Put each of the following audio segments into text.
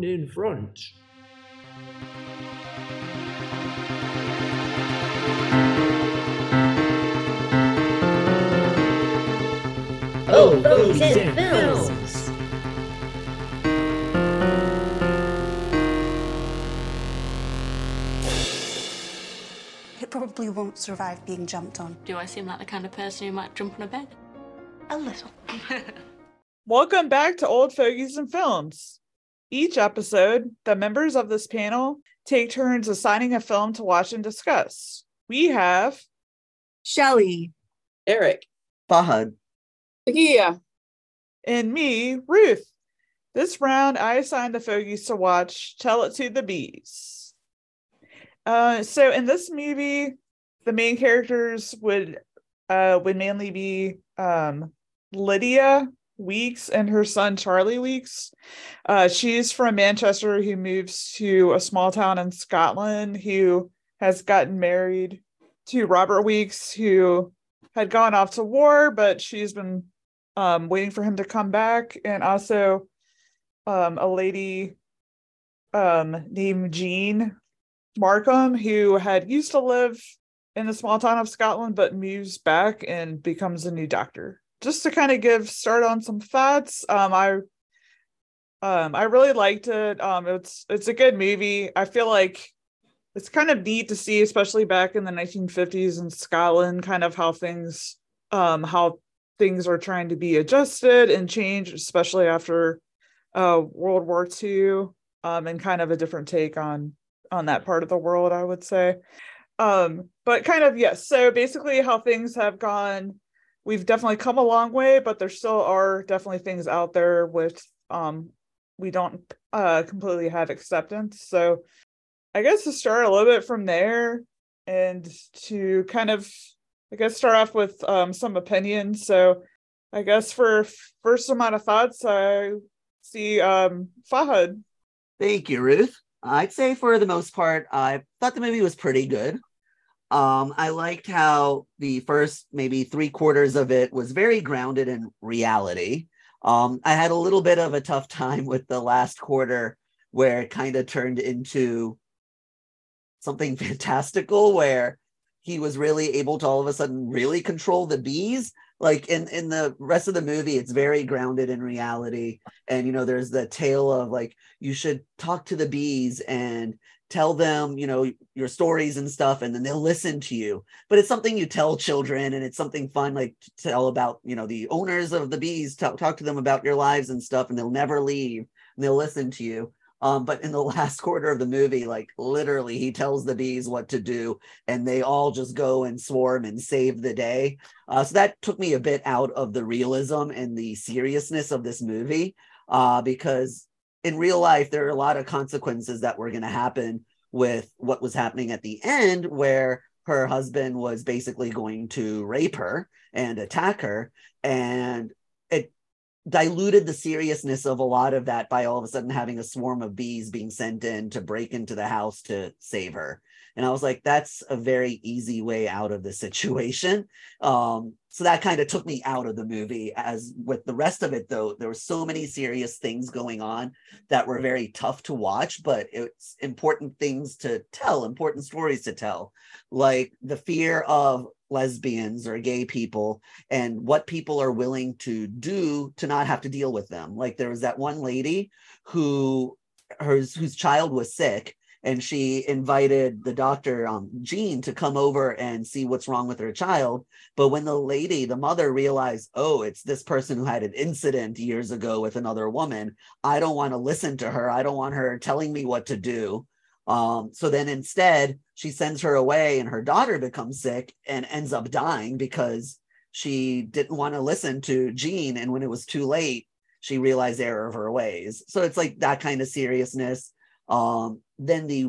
one in front. Oh, Fogies and Films! It probably won't survive being jumped on. Do I seem like the kind of person who might jump on a bed? A little. Welcome back to Old Fogies and Films. Each episode, the members of this panel take turns assigning a film to watch and discuss. We have Shelly. Eric. Fahad. Yeah. and me, Ruth. This round, I assigned the fogies to watch Tell It to the Bees. Uh, so in this movie, the main characters would uh, would mainly be um, Lydia Weekes and her son Charlie Weekes. Uh, she's from Manchester who moves to a small town in Scotland who has gotten married to Robert Weekes, who had gone off to war, but she's been um, waiting for him to come back, and also um, a lady um, named Jean Markham who had used to live in the small town of Scotland, but moves back and becomes a new doctor. Just to kind of give start on some thoughts, um, I um, I really liked it. Um, it's it's a good movie. I feel like it's kind of neat to see, especially back in the 1950s in Scotland, kind of how things um how things are trying to be adjusted and changed, especially after uh World War II, um, and kind of a different take on on that part of the world, I would say. Um, but kind of yes, so basically how things have gone, we've definitely come a long way, but there still are definitely things out there with um we don't uh completely have acceptance. So I guess to start a little bit from there and to kind of I guess start off with um some opinions. So I guess for first amount of thoughts, I see um Fahad. Thank you, Ruth. I'd say for the most part, I thought the movie was pretty good. Um, I liked how the first maybe three quarters of it was very grounded in reality. Um, I had a little bit of a tough time with the last quarter where it kind of turned into something fantastical where he was really able to all of a sudden really control the bees like in in the rest of the movie it's very grounded in reality and you know there's the tale of like you should talk to the bees and tell them you know your stories and stuff and then they'll listen to you but it's something you tell children and it's something fun like to tell about you know the owners of the bees talk, talk to them about your lives and stuff and they'll never leave and they'll listen to you um, but in the last quarter of the movie, like literally, he tells the bees what to do, and they all just go and swarm and save the day. Uh, so that took me a bit out of the realism and the seriousness of this movie, uh, because in real life, there are a lot of consequences that were going to happen with what was happening at the end, where her husband was basically going to rape her and attack her. And it diluted the seriousness of a lot of that by all of a sudden having a swarm of bees being sent in to break into the house to save her. And I was like, that's a very easy way out of the situation. Um, so that kind of took me out of the movie. As with the rest of it, though, there were so many serious things going on that were very tough to watch, but it's important things to tell, important stories to tell, like the fear of lesbians or gay people and what people are willing to do to not have to deal with them. Like there was that one lady who hers whose child was sick and she invited the doctor um, jean to come over and see what's wrong with her child. But when the lady the mother realized oh it's this person who had an incident years ago with another woman i don't want to listen to her. I don't want her telling me what to do. Um, so then instead she sends her away and her daughter becomes sick and ends up dying because she didn't want to listen to jean. And when it was too late she realized error of her ways. So it's like that kind of seriousness. Um, then the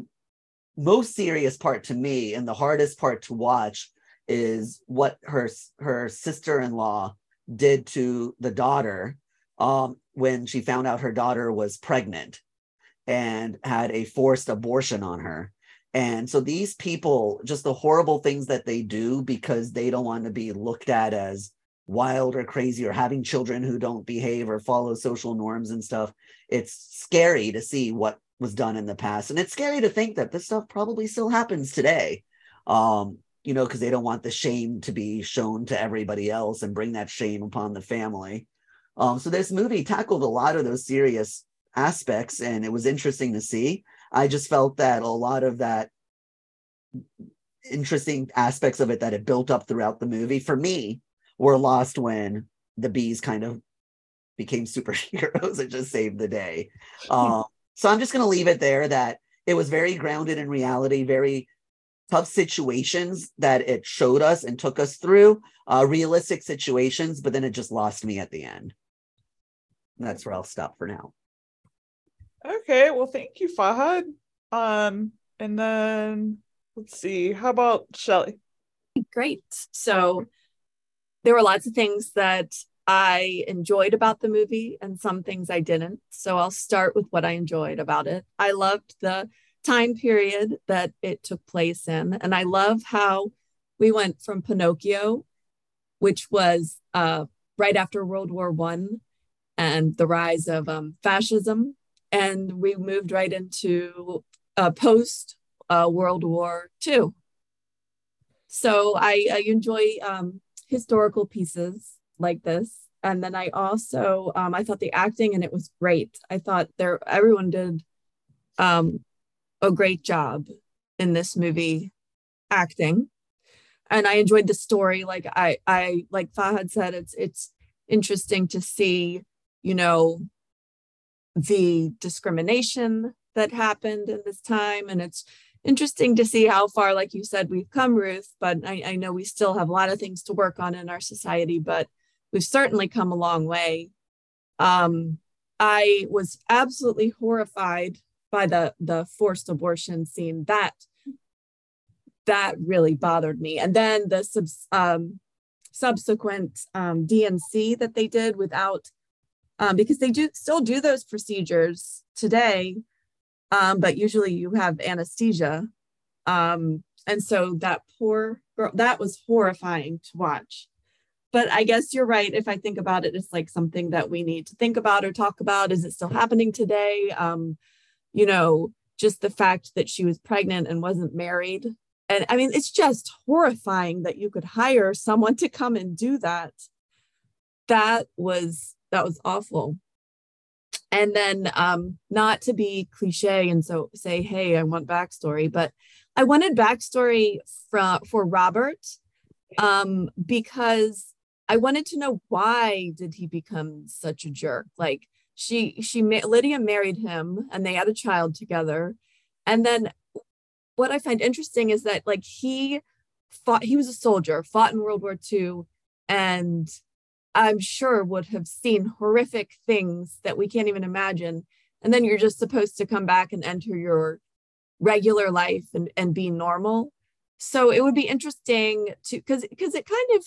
most serious part to me and the hardest part to watch is what her her sister-in-law did to the daughter um, when she found out her daughter was pregnant and had a forced abortion on her. And so these people, just the horrible things that they do because they don't want to be looked at as wild or crazy or having children who don't behave or follow social norms and stuff it's scary to see what was done in the past. And it's scary to think that this stuff probably still happens today um you know because they don't want the shame to be shown to everybody else and bring that shame upon the family. Um so this movie tackled a lot of those serious aspects and it was interesting to see. I just felt that a lot of that interesting aspects of it that it built up throughout the movie for me were lost when the bees kind of became superheroes and just saved the day. Um, so I'm just going to leave it there that it was very grounded in reality, very tough situations that it showed us and took us through, uh, realistic situations, but then it just lost me at the end. And that's where I'll stop for now. Okay, well, thank you, Fahad. Um, and then let's see, how about Shelly? Great. So there were lots of things that I enjoyed about the movie and some things I didn't. So I'll start with what I enjoyed about it. I loved the time period that it took place in. And I love how we went from Pinocchio, which was uh, right after World War One and the rise of um, fascism. And we moved right into uh, post uh, World War II. So I, I enjoy um, historical pieces like this. And then I also um, I thought the acting and it was great. I thought there everyone did um, a great job in this movie acting. And I enjoyed the story. Like I I like Fahad said, it's it's interesting to see, you know, the discrimination that happened in this time. And it's interesting to see how far, like you said, we've come, Ruth. But I, I know we still have a lot of things to work on in our society, but we've certainly come a long way. Um, I was absolutely horrified by the the forced abortion scene. That that really bothered me. And then the subs, um, subsequent um, D&C that they did without, um, because they do still do those procedures today, um, but usually you have anesthesia. Um, and so that poor girl, that was horrifying to watch. But I guess you're right. If I think about it, it's like something that we need to think about or talk about. Is it still happening today? Um, you know, just the fact that she was pregnant and wasn't married. And I mean, it's just horrifying that you could hire someone to come and do that. That was that was awful and then um, not to be cliche and so say hey i want backstory but i wanted backstory from for robert um, because i wanted to know why did he become such a jerk like she she lydia married him and they had a child together and then what i find interesting is that like he fought he was a soldier fought in world war ii and I'm sure would have seen horrific things that we can't even imagine. And then you're just supposed to come back and enter your regular life and, and be normal. So it would be interesting to because because it kind of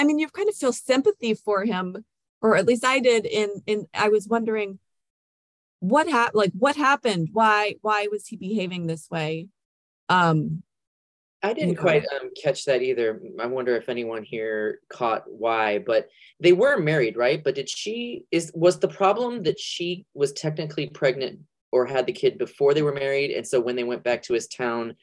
I mean you kind of feel sympathy for him, or at least I did in in I was wondering what happened like what happened? Why why was he behaving this way? Um I didn't quite um, catch that either. I wonder if anyone here caught why, but they were married, right? But did she is was the problem that she was technically pregnant or had the kid before they were married, and so when they went back to his town,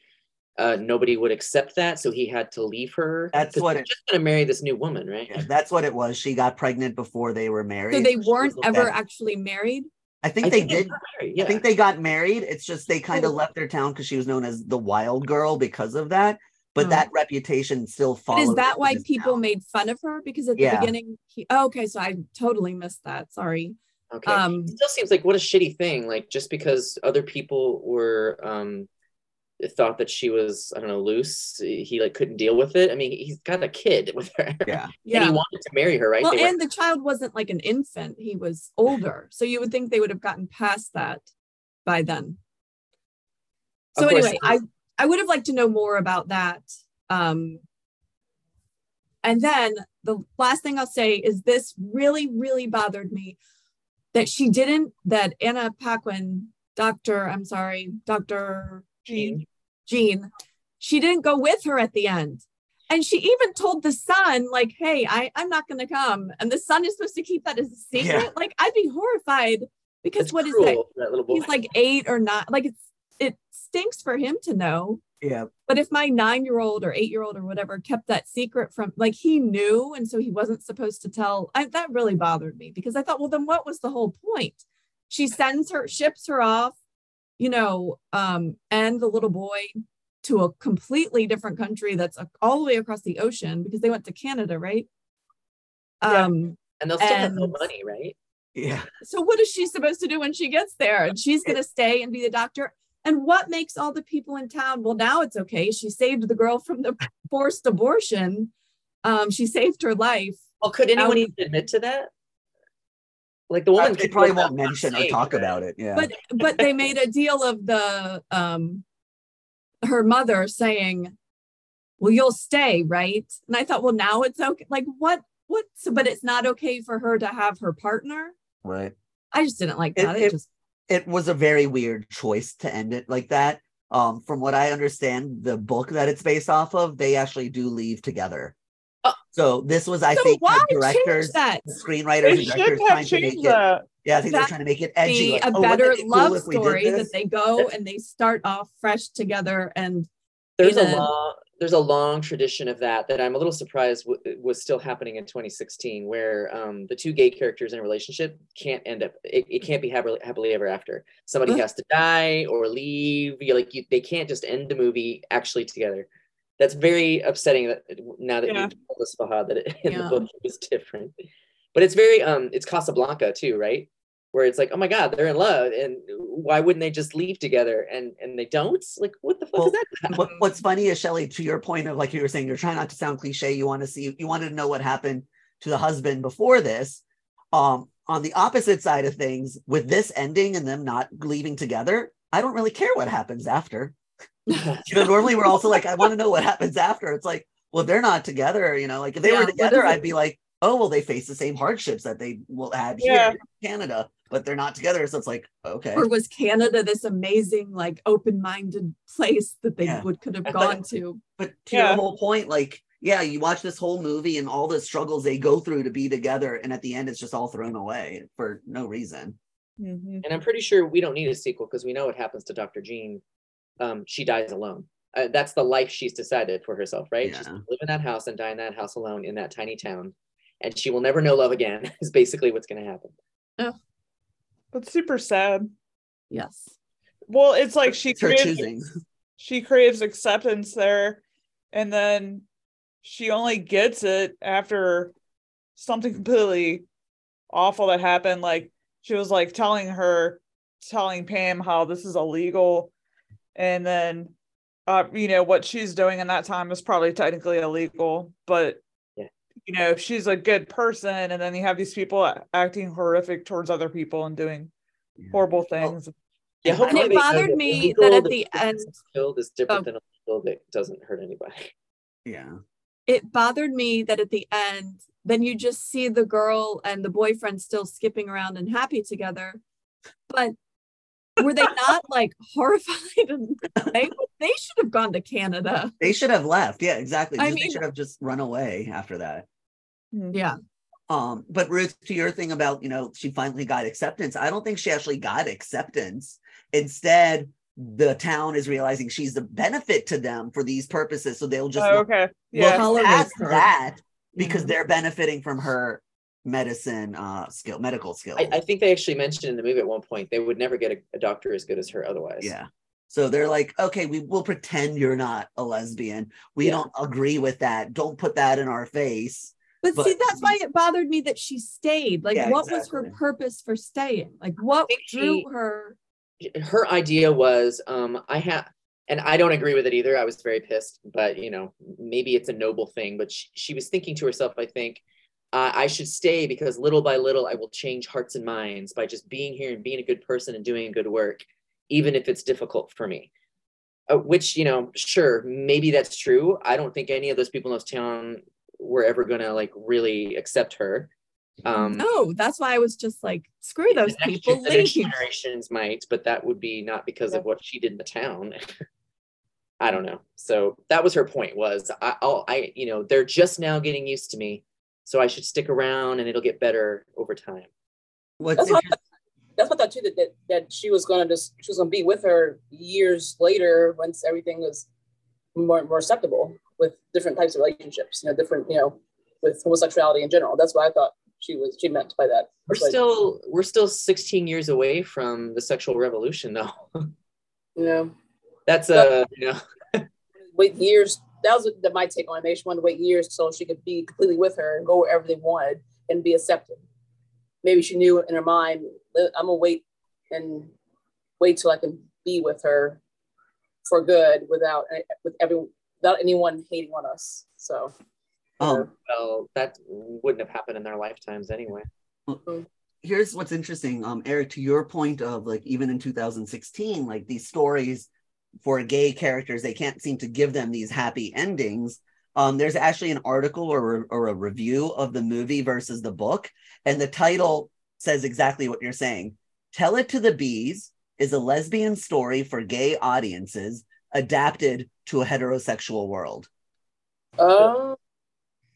uh, nobody would accept that, so he had to leave her. That's what it, just going to marry this new woman, right? Yeah, that's what it was. She got pregnant before they were married. So they weren't ever actually married. I think I they think did. Yeah. I think they got married. It's just they kind of left their town because she was known as the wild girl because of that. But oh. that reputation still follows. is that why people town. made fun of her? Because at the yeah. beginning, he, oh, okay, so I totally missed that. Sorry. Okay. Um, it still seems like what a shitty thing. Like just because other people were um thought that she was I don't know loose. He like couldn't deal with it. I mean, he's got a kid with her. Yeah, yeah. he wanted to marry her, right? Well, and the child wasn't like an infant; he was older, so you would think they would have gotten past that by then. So anyway, I I would have liked to know more about that. Um, and then the last thing I'll say is this really, really bothered me that she didn't, that Anna Paquin, Dr. I'm sorry, Dr. Jean. Jean, she didn't go with her at the end. And she even told the son, like, hey, I, I'm not going to come. And the son is supposed to keep that as a secret. Yeah. Like, I'd be horrified because what is that? that little boy. He's like eight or not. Like it's it stinks for him to know. Yeah. But if my nine year old or eight year old or whatever kept that secret from, like he knew, and so he wasn't supposed to tell, I, that really bothered me because I thought, well, then what was the whole point? She sends her, ships her off, you know, um, and the little boy to a completely different country that's all the way across the ocean because they went to Canada, right? Yeah. Um, and they'll still have no money, right? Yeah. so what is she supposed to do when she gets there? And she's going to stay and be the doctor. And what makes all the people in town? Well, now it's okay. She saved the girl from the forced abortion. Um, she saved her life. Well, could anyone Now- even admit to that? Like the woman, They could probably won't mention or talk about it. Yeah. But but they made a deal of the um her mother saying, Well, you'll stay, right? And I thought, well, now it's okay. Like what what so but it's not okay for her to have her partner. right. I just didn't like It- that. It, it- just it was a very weird choice to end it like that. Um, from what I understand, the book that it's based off of, they actually do leave together. So this was, I so think, why the directors, change that? the screenwriters, They and should directors have trying to make changed it. Yeah, I think they're trying to make it edgy. be like, a "Oh, better it be cool love if story that they go and they start off fresh together and There's a a- long, there's a long tradition of that that I'm a little surprised w- was still happening in 2016, where um, the two gay characters in a relationship can't end up, it, it can't be happily, happily ever after. Somebody Ugh. has to die or leave. You like you, they can't just end the movie actually together. That's very upsetting. That now that Yeah. you told us, Fahad, that it, in Yeah. the book it was different. But it's very, um, it's Casablanca too, right? Where it's like, oh my God, they're in love, and why wouldn't they just leave together? And and they don't. Like, what the fuck Well, is that? what, what's funny is Shelley, to your point of like you were saying, you're trying not to sound cliche. You want to see, you wanted to know what happened to the husband before this. Um, on the opposite side of things, with this ending and them not leaving together, I don't really care what happens after. You know, normally we're also like, I want to know what happens after. It's like, well, they're not together. You know, like if they Yeah, were together. I'd be like, oh, well, they face the same hardships that they will have Yeah. here in Canada, but they're not together. So it's like, okay. or was Canada this amazing, like open-minded place that they Yeah. would could have I thought- gone to? But to Yeah. your whole point, like, yeah, you watch this whole movie and all the struggles they go through to be together, and at the end, it's just all thrown away for no reason. Mhm. And I'm pretty sure we don't need a sequel because we know what happens to Dr. Jean. Um, she dies alone. Uh, that's the life she's decided for herself, right? She's Yeah. gonna live in that house and die in that house alone in that tiny town, and she will never know love again. Is basically what's going to happen. That's super sad. Yes. Well, it's like she It's her craves, choosing. she craves acceptance there, and then she only gets it after something completely awful that happened. Like she was like telling her, telling Pam how this is illegal, and then, uh, you know, what she's doing in that time is probably technically illegal, but. Yeah. You know, she's a good person, and then you have these people acting horrific towards other people and doing horrible things. Yeah, And it bothered me that at the end- killed is different Oh. than illegal that doesn't hurt anybody. Yeah. It bothered me that at the end, then you just see the girl and the boyfriend still skipping around and happy together. But were they not like horrified? And they, they should have gone to Canada. They should have left. Yeah, exactly. I Just- they should have just run away after that. Yeah. Um, but Ruth, to your thing about, you know, she finally got acceptance, I don't think she actually got acceptance. Instead, the town is realizing she's a benefit to them for these purposes. So they'll just Oh, look, okay. look Yeah. Tolerate past her. that because Mhm. they're benefiting from her medicine uh skill, medical skill. I, I think they actually mentioned in the movie at one point they would never get a, a doctor as good as her otherwise. Yeah. So they're like, okay, we will pretend you're not a lesbian. We Yeah. don't agree with that. Don't put that in our face. But, But- see, that's why it bothered me that she stayed. Like, Yeah, what was her purpose for staying? Like, what drew she- her? her idea was um i have and i don't agree with it either i was very pissed but you know maybe it's a noble thing but she, she was thinking to herself i think uh, i should stay because little by little i will change hearts and minds by just being here and being a good person and doing good work even if it's difficult for me uh, which you know sure maybe that's true i don't think any of those people in this town were ever gonna like really accept her um No, that's why I was just like, screw those the next, people. the next Leave. generations might, but that would be not because Yeah. of what she did in the town. I don't know. So that was her point. Was I, I'll, I, you know, they're just now getting used to me, so I should stick around, and it'll get better over time. What's That's all- inter- that's what I thought too that, that that she was gonna just she was gonna be with her years later once everything was more more acceptable with different types of relationships, you know, different, you know, with homosexuality in general. That's what I thought she was she meant by that. We're Like, still we're still 16 years away from the sexual revolution, though. Yeah. know, That's uh, you know, wait years. That was the, my take on it. Maybe she wanted to wait years so she could be completely with her and go wherever they wanted and be accepted. Maybe she knew in her mind, I'm gonna wait and wait till I can be with her for good without with everyone without anyone hating on us. So Um, well, that wouldn't have happened in their lifetimes anyway. here's what's interesting um eric to your point of like even in 2016 like these stories for gay characters they can't seem to give them these happy endings. Um there's actually an article or, or a review of the movie versus the book and the title says exactly what you're saying. Tell it to the bees is a lesbian story for gay audiences adapted to a heterosexual world. Uh,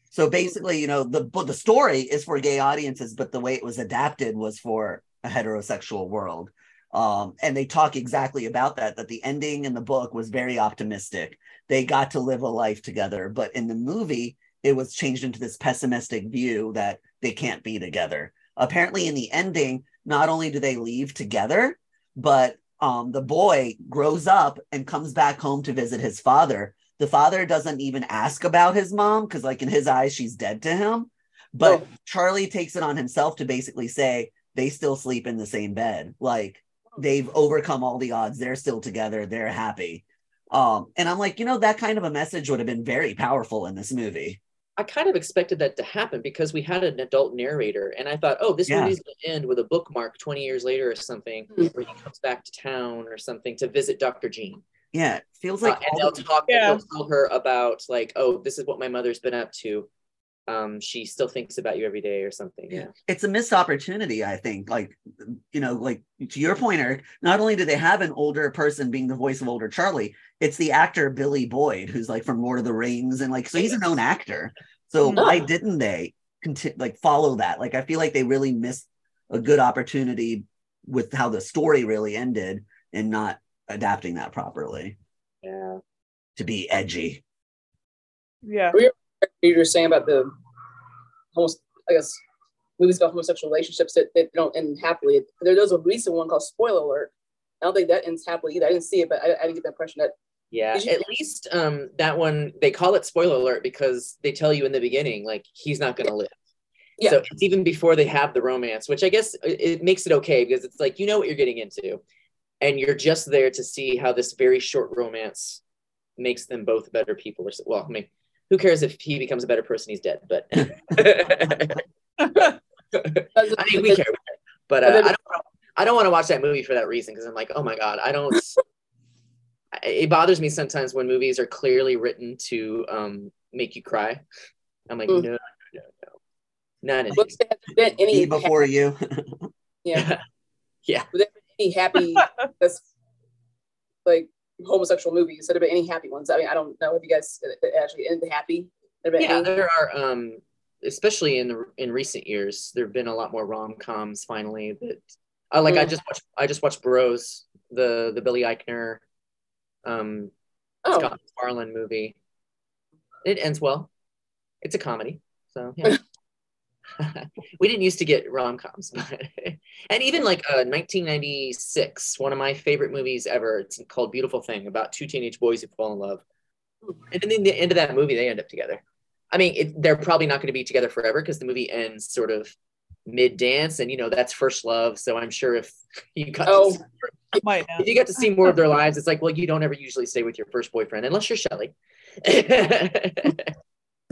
so basically, you know, the but the story is for gay audiences, but the way it was adapted was for a heterosexual world. Um, and they talk exactly about that. That the ending in the book was very optimistic. They got to live a life together, but in the movie, it was changed into this pessimistic view that they can't be together. Apparently, in the ending, not only do they leave together, but um, the boy grows up and comes back home to visit his father the father doesn't even ask about his mom because like in his eyes she's dead to him but Oh. charlie takes it on himself to basically say they still sleep in the same bed like they've overcome all the odds they're still together they're happy um and i'm like you know that kind of a message would have been very powerful in this movie I kind of expected that to happen because we had an adult narrator, and I thought, oh, this Yeah. movie's going to end with a bookmark 20 years later or something, Hmm. where he comes back to town or something to visit Dr. Jean. yeah it feels Uh, like and they'll the- talk, Yeah. they'll tell her about, like, oh, this is what my mother's been up to. Um, she still thinks about you every day or something. Yeah. it's a missed opportunity i think like you know like to your point eric not only do they have an older person being the voice of older charlie it's the actor billy boyd who's like from lord of the rings and like so he's a known actor so Yeah. why didn't they conti- like follow that like i feel like they really missed a good opportunity with how the story really ended and not adapting that properly Yeah. to be edgy Yeah. You were saying about the almost I guess movies about homosexual relationships that, that don't end happily. There was a recent one called Spoiler Alert. I don't think that ends happily either. I didn't see it, but I, I didn't get the impression that Yeah. You- At least um, that one, they call it spoiler alert because they tell you in the beginning, like, he's not going to live. Yeah. So it's even before they have the romance, which I guess it, it makes it okay because it's like, you know what you're getting into. And you're just there to see how this very short romance makes them both better people. Or, well, I mean, who cares if he becomes a better person? He's dead, but I mean, we care. But uh, I don't. I don't want to watch that movie for that reason because I'm like, oh my god, I don't. it bothers me sometimes when movies are clearly written to um, make you cry. I'm like, Mm. no, no, no, no, none of But these. been any me before you yeah, Yeah. There any happy like homosexual movies. Have there been any happy ones? I mean, I don't know if you guys uh, actually ended happy. Have there Yeah, any? there are. Um, especially in the in recent years, there have been a lot more rom coms. Finally, that I like I Mm. just watched. I just watched Bros, the the Billy Eichner, um, Oh, Scott McFarlane movie. It ends well. It's a comedy, so yeah. we didn't used to get rom coms, but and even like uh, 1996, one of my favorite movies ever. It's called Beautiful Thing, about two teenage boys who fall in love. And then in the end of that movie, they end up together. I mean, it, they're probably not going to be together forever because the movie ends sort of mid dance, and you know that's first love. So I'm sure if you got Oh. to see, Might if you got to see more of their lives, it's like, well, you don't ever usually stay with your first boyfriend unless you're Shelley.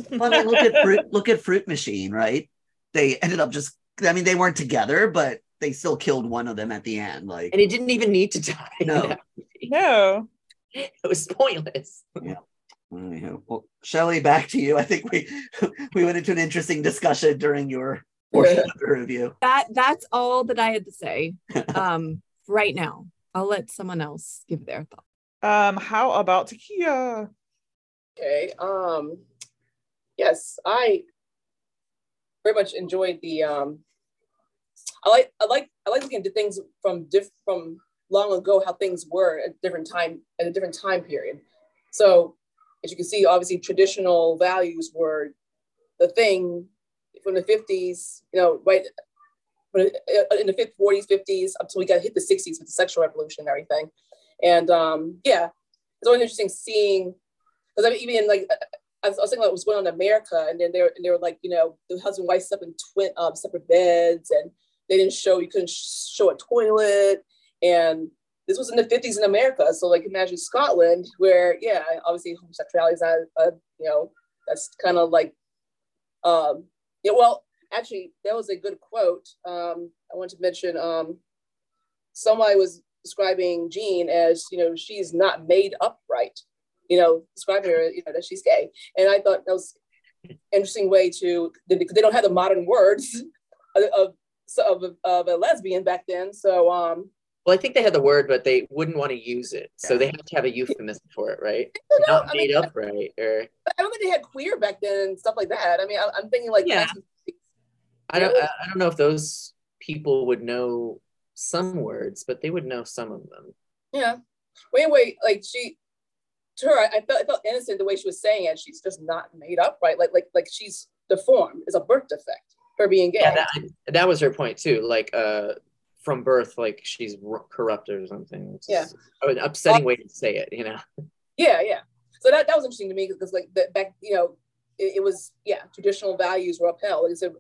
Well, I mean, look at fruit. Look at Fruit Machine, right? They ended up just. I mean, they weren't together, but they still killed one of them at the end. Like, and he didn't even need to die. No. No. It was pointless. Anywho, well, Shelly, back to you. I think we we went into an interesting discussion during your portion of the review. That that's all that I had to say. Um, right now, I'll let someone else give their thought. Um, how about Takia? Okay. Um, yes, I very much enjoyed the um, I like I like I like looking into things from diff from long ago how things were at different time at a different time period. So as you can see, obviously traditional values were the thing from the 50s, you know, right in the 50s, 40s, 50s, up till we got hit the 60s with the sexual revolution and everything. And um, yeah, it's always interesting seeing, because I mean, even like, I was, thinking what was going on in America, and then they were, and they were like, you know, the husband and wife slept in twin, um, separate beds, and they didn't show, you couldn't show a toilet. And this was in the 50s in America. So, like, imagine Scotland, where, yeah, obviously homosexuality is not, a, you know, that's kind of like, um, yeah, well, actually, that was a good quote. Um, I want to mention um, somebody was describing Jean as, you know, she's not made upright, you know, describing her, you know, that she's gay. And I thought that was an interesting way to, because they don't have the modern words of, of, of a lesbian back then. So, um, well, I think they had the word, but they wouldn't want to use it, so they have to have a euphemism for it, right? Not I made mean, up, right? Or I don't think they had queer back then and stuff like that. I mean, I, am thinking like yeah. I don't. I don't know if those people would know some words, but they would know some of them. Yeah. Wait, wait. Like she, to her, I, felt I felt innocent the way she was saying it. She's just not made up, right? Like like like she's deformed. It's a birth defect. Her being gay. Yeah, that, that was her point too. Like uh, from birth, like she's corrupted or something. It's yeah. An upsetting way to say it, you know. Yeah, yeah. So that, that was interesting to me because like that back, you know, it, it, was yeah traditional values were upheld like I said,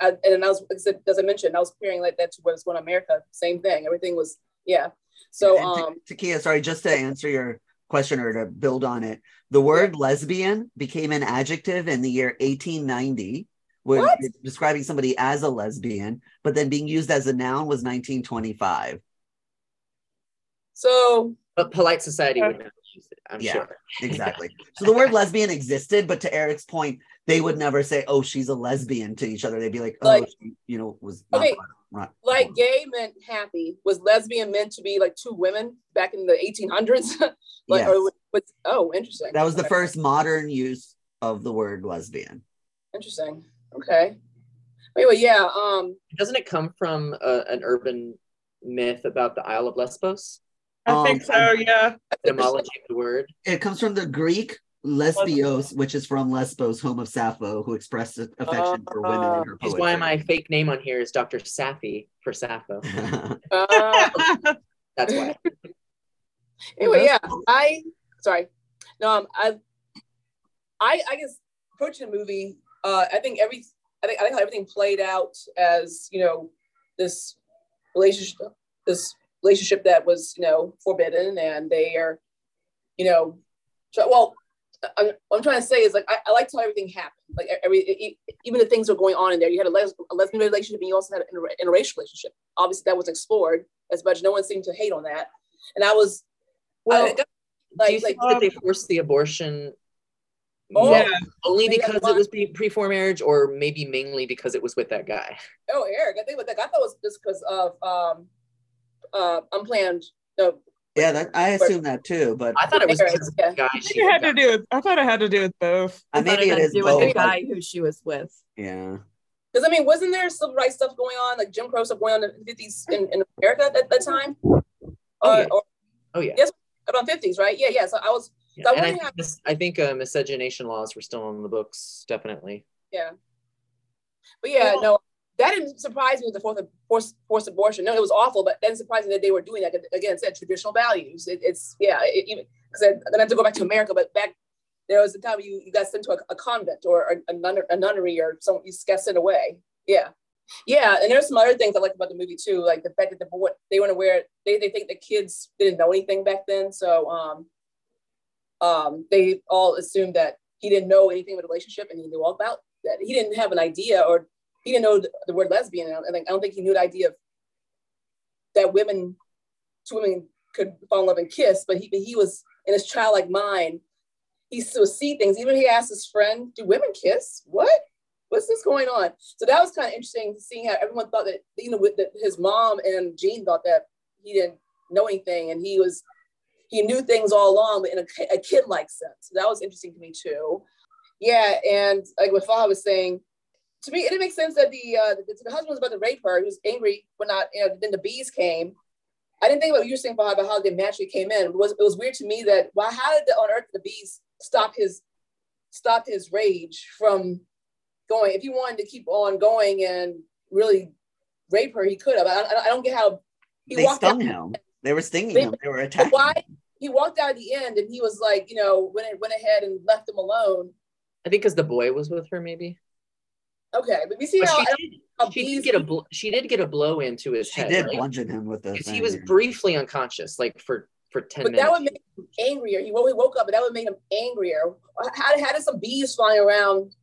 I, and I was like I said, as I mentioned I was comparing like that to what's going on America same thing everything was yeah so and um Takia sorry just to answer your question or to build on it the word yeah. lesbian became an adjective in the year 1890 when describing somebody as a lesbian but then being used as a noun was 1925 so but polite society would never use it. I'm yeah, sure. exactly. So the word lesbian existed, but to Eric's point, they would never say, "Oh, she's a lesbian" to each other. They'd be like, "Oh, like, she, you know, was okay." Not, like gay meant happy. Was lesbian meant to be like two women back in the 1800s? like, yes. or was, oh, interesting. That was the first modern use of the word lesbian. Interesting. Okay. Anyway, yeah. Um, doesn't it come from uh, an urban myth about the Isle of Lesbos? I um, think so, yeah. Etymology of the word. It comes from the Greek lesbios, which is from Lesbos, home of Sappho, who expressed affection uh, for women in her poetry. Is why my fake name on here is Dr. Sappy for Sappho. uh, That's why. Anyway, yeah, I sorry. No, um, I, I, I guess approaching the movie, uh, I think every, I think I think how everything played out as you know this relationship, this relationship that was, you know, forbidden and they are, you know, well, I'm, what I'm trying to say is like, I, I like how everything happened. Like every, even the things were going on in there. You had a, les- a lesbian relationship and you also had an inter- interracial relationship. Obviously that was explored as much. No one seemed to hate on that. And I was, well, I, like, do you think like, that they forced the abortion Oh, yeah. Only because it was pre-form marriage, or maybe mainly because it was with that guy. Oh, Eric, I think what that I thought was just because of um, uh, unplanned. No, yeah, that, I assume that too, but I thought it was just yeah. guy. It had to do with. I thought it had to do with both. I, maybe it, it is do both. with the guy who she was with. Yeah. Because I mean, wasn't there civil rights stuff going on, like Jim Crow stuff going on in the fifties in, in America at that time? Oh, uh, yeah. Or, oh yeah. Yes, around fifties, right? Yeah, yeah. So I was. Yeah. So I, I, think, I think uh, miscegenation laws were still in the books, definitely. Yeah. But yeah, well, no, that didn't surprise me with the forced, forced, forced abortion. No, it was awful, but then surprising that they were doing that. Again, said traditional values. It, it's yeah, it, even because then I have to go back to America, but back there was a time you, you got sent to a, a convent or a, a, nun, a nunnery or some you got sent away. Yeah, yeah, and there's some other things I like about the movie too, like the fact that the boy they weren't aware they they think the kids didn't know anything back then, so um um they all assumed that he didn't know anything about relationship and he knew all about that he didn't have an idea or he didn't know the, the word lesbian. And I, I don't think he knew the idea of that women, two women could fall in love and kiss, but he, he was in his childlike mind, he still see things. Even he asked his friend, do women kiss? What? What's this going on? So that was kind of interesting seeing how everyone thought that, you know, that his mom and Jean thought that he didn't know anything and he was, he knew things all along, but in a, a kid-like sense. So that was interesting to me too. Yeah, and like what Fahad was saying, to me, it didn't make sense that the uh, the, the husband was about to rape her. He was angry when not, you know, then the bees came. I didn't think about what you were saying about how they naturally came in. It was it was weird to me that why how did the, on earth the bees stop his stop his rage from going? If he wanted to keep on going and really rape her, he could have. I, I, I don't get how he they walked stung out. him. They were stinging They- him. They were attacking. why him. he walked out at the end and he was like, you know, went went ahead and left him alone. I think because the boy was with her, maybe. Okay, but we see But how, she did, how she did get a bl- she did get a blow into his She head. did right? bludgeon him with the. 'Cause he was briefly unconscious, like for for ten But minutes. that would make him angrier. He woke, he woke up, but that would make him angrier. How, how did some bees flying around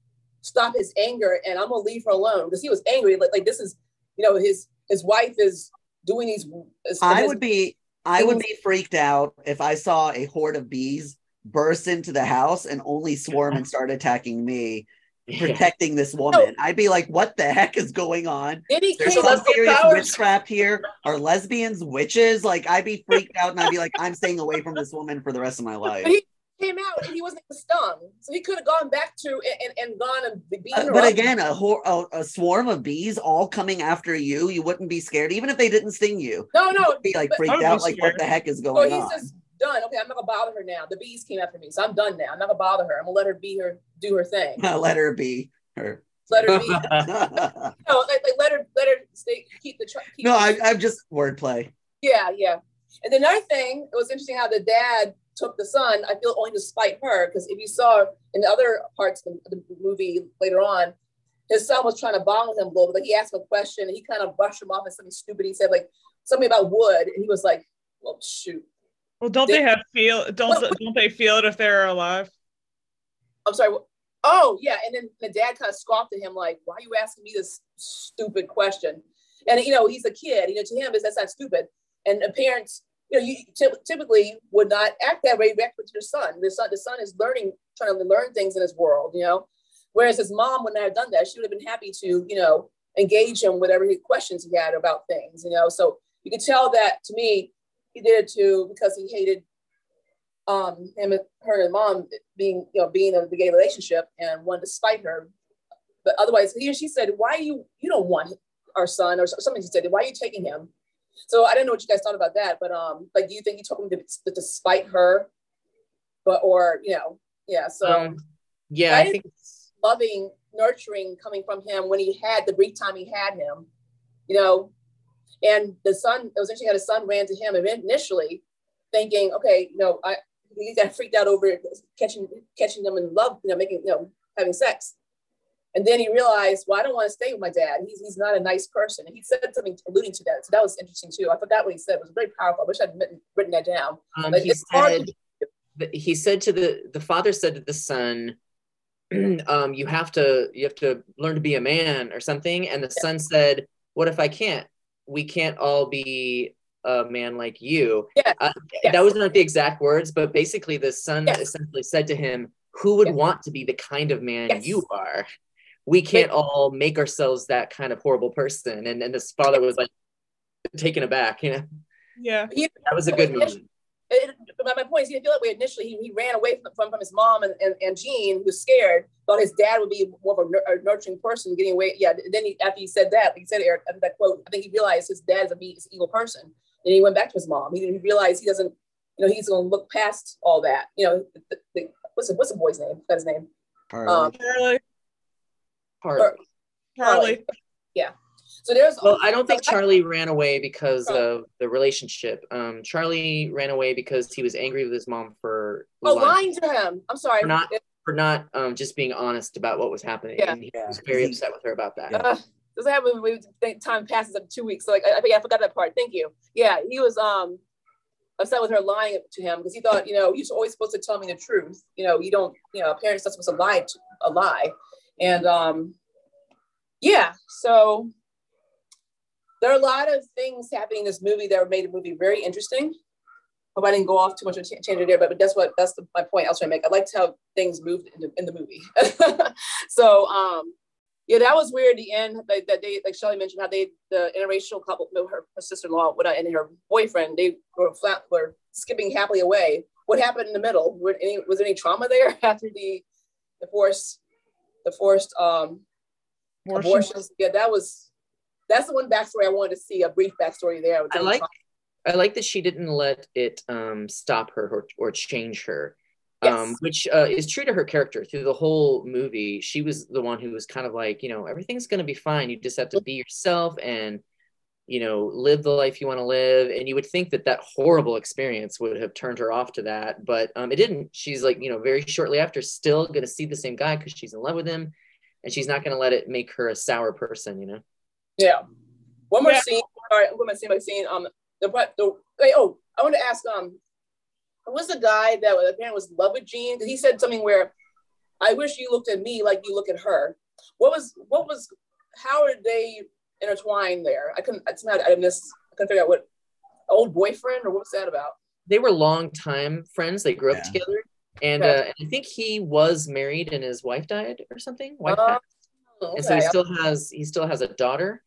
stop his anger? And I'm gonna leave her alone because he was angry. Like, like this is, you know, his his wife is doing these. is- I his- would be I would be freaked out if I saw a horde of bees burst into the house and only swarm and start attacking me, Yeah. Protecting this woman. I'd be like, what the heck is going on? Then There's some serious powers. witchcraft here. Are lesbians witches? Like I'd be freaked out and I'd be like, I'm staying away from this woman for the rest of my life. But he came out and he wasn't stung, so he could have gone back to and, and, and gone and be beaten Uh, but again, a, hor- a a swarm of bees all coming after you, you wouldn't be scared, even if they didn't sting you. no, no, You'd be like freaked out, be like scared. what the heck is So going he's on? just done. Okay, I'm not gonna bother her now. The bees came after me, so I'm done now. I'm not gonna bother her. I'm gonna let her be her, do her thing. Let her be her. Let her be. no, no, like, like let her, let her stay, keep the. tr- Keep I, I'm just wordplay. Yeah, yeah. And the another thing, it was interesting how the dad took the son. I feel only to spite her because if you saw in the other parts of the movie later on, his son was trying to bond with him a little bit. Like he asked him a question and he kind of brushed him off as something stupid. He said like something about wood, and he was like, "Well, shoot." Well, don't they have feel? Don't don't they feel it if they're alive? I'm sorry. Oh, yeah. And then the dad kind of scoffed at him, like, why are you asking me this stupid question? And, you know, he's a kid, you know, to him, is that's not stupid. And parents, you know, you typ- typically would not act that way back with your son. The son, the son is learning, trying to learn things in his world, you know, whereas his mom would not have done that. She would have been happy to, you know, engage him with whatever questions he had about things, you know. So you could tell that to me, he did it too because he hated um him and her and mom being you know being in the gay relationship and wanted to spite her. But otherwise he or she said why you you don't want our son or something she said why are you taking him? So i don't know what you guys thought about that but um like do you think he told him to, to spite her? But or you know yeah so Um, yeah, I I think loving nurturing coming from him when he had the brief time he had him you know and the son it was interesting how the son ran to him initially thinking okay you know i he got freaked out over catching catching them in love you know making you know having sex. And then he realized well i don't want to stay with my dad. He's, he's not a nice person. And he said something alluding to that. So that was interesting too. I forgot what he said. It was very powerful. I wish i'd written, written that down. Um, Like, he said to- he said to the the father said to the son um you have to you have to learn to be a man or something. And the son said what if i can't we can't all be a man like you Yes, uh, yes. that was not the exact words but basically the son Yes. essentially said to him who would Yes. want to be the kind of man Yes. you are we can't all make ourselves that kind of horrible person and and this father was like taken aback you know Yeah. That was a good movie it, but my point is, he didn't feel that way initially. He, he ran away from, from, from his mom and, and, and Jean, who was scared, thought his dad would be more of a, a nurturing person, getting away. Yeah, then he, after he said that, he said, Eric, I think that quote, I think he realized his dad is a, be- is an evil person. And he went back to his mom. He, he realized he doesn't, you know, he's going to look past all that. You know, the, the, what's, the, what's the boy's name? That's his name. Um, Charlie. Part- or- Charlie. So there's, Well, I don't think Charlie ran away because Oh. of the relationship. Um, Charlie ran away because he was angry with his mom for oh, lying, lying to him. I'm sorry. For not- for not um, just being honest about what was happening. Yeah. And he Yeah. was very upset with her about that. Yeah. Uh, does that happen when we think time passes up two weeks? So like I, I, I forgot that part. Thank you. Yeah, he was um upset with her lying to him because he thought, you know, you're always supposed to tell me the truth. You know, you don't, you know, a parent's not supposed to lie to a lie. And um yeah, so there are a lot of things happening in this movie that made the movie very interesting. Hope I didn't go off too much and ch- change it there, but, but that's what that's the, my point I was trying to make. I liked how things moved in the, in the movie. so um yeah, that was weird. The end, like that they, like Shelly mentioned, how they the interracial couple, her, her sister-in-law, and her boyfriend, they were flat, were skipping happily away. What happened in the middle? Any, was there any trauma there after the the forced the forced um Abortion. abortions. Yeah, that was that's the one backstory I wanted to see. A brief backstory there. I like I like that she didn't let it um, stop her or, or change her. Um, which uh, is true to her character through the whole movie. She was the one who was kind of like, you know, everything's going to be fine. You just have to be yourself and, you know, live the life you want to live. And you would think that that horrible experience would have turned her off to that, but um, it didn't. She's like, you know, very shortly after, still going to see the same guy because she's in love with him, and she's not going to let it make her a sour person. You know. Yeah. One more Yeah. scene. All right, what am I saying? By scene, um, the but the wait. Oh, I want to ask. Um, who was the guy that was apparently was in love with Jean? He said something where, "I wish you looked at me like you look at her." What was what was? How are they intertwined there? I couldn't. It's not. I missed. I couldn't figure out what old boyfriend or what was that about? they were long time friends. They grew up together, and Okay. uh, and I think he was married and his wife died or something. Wife Oh, passed. and so he still has he still has a daughter,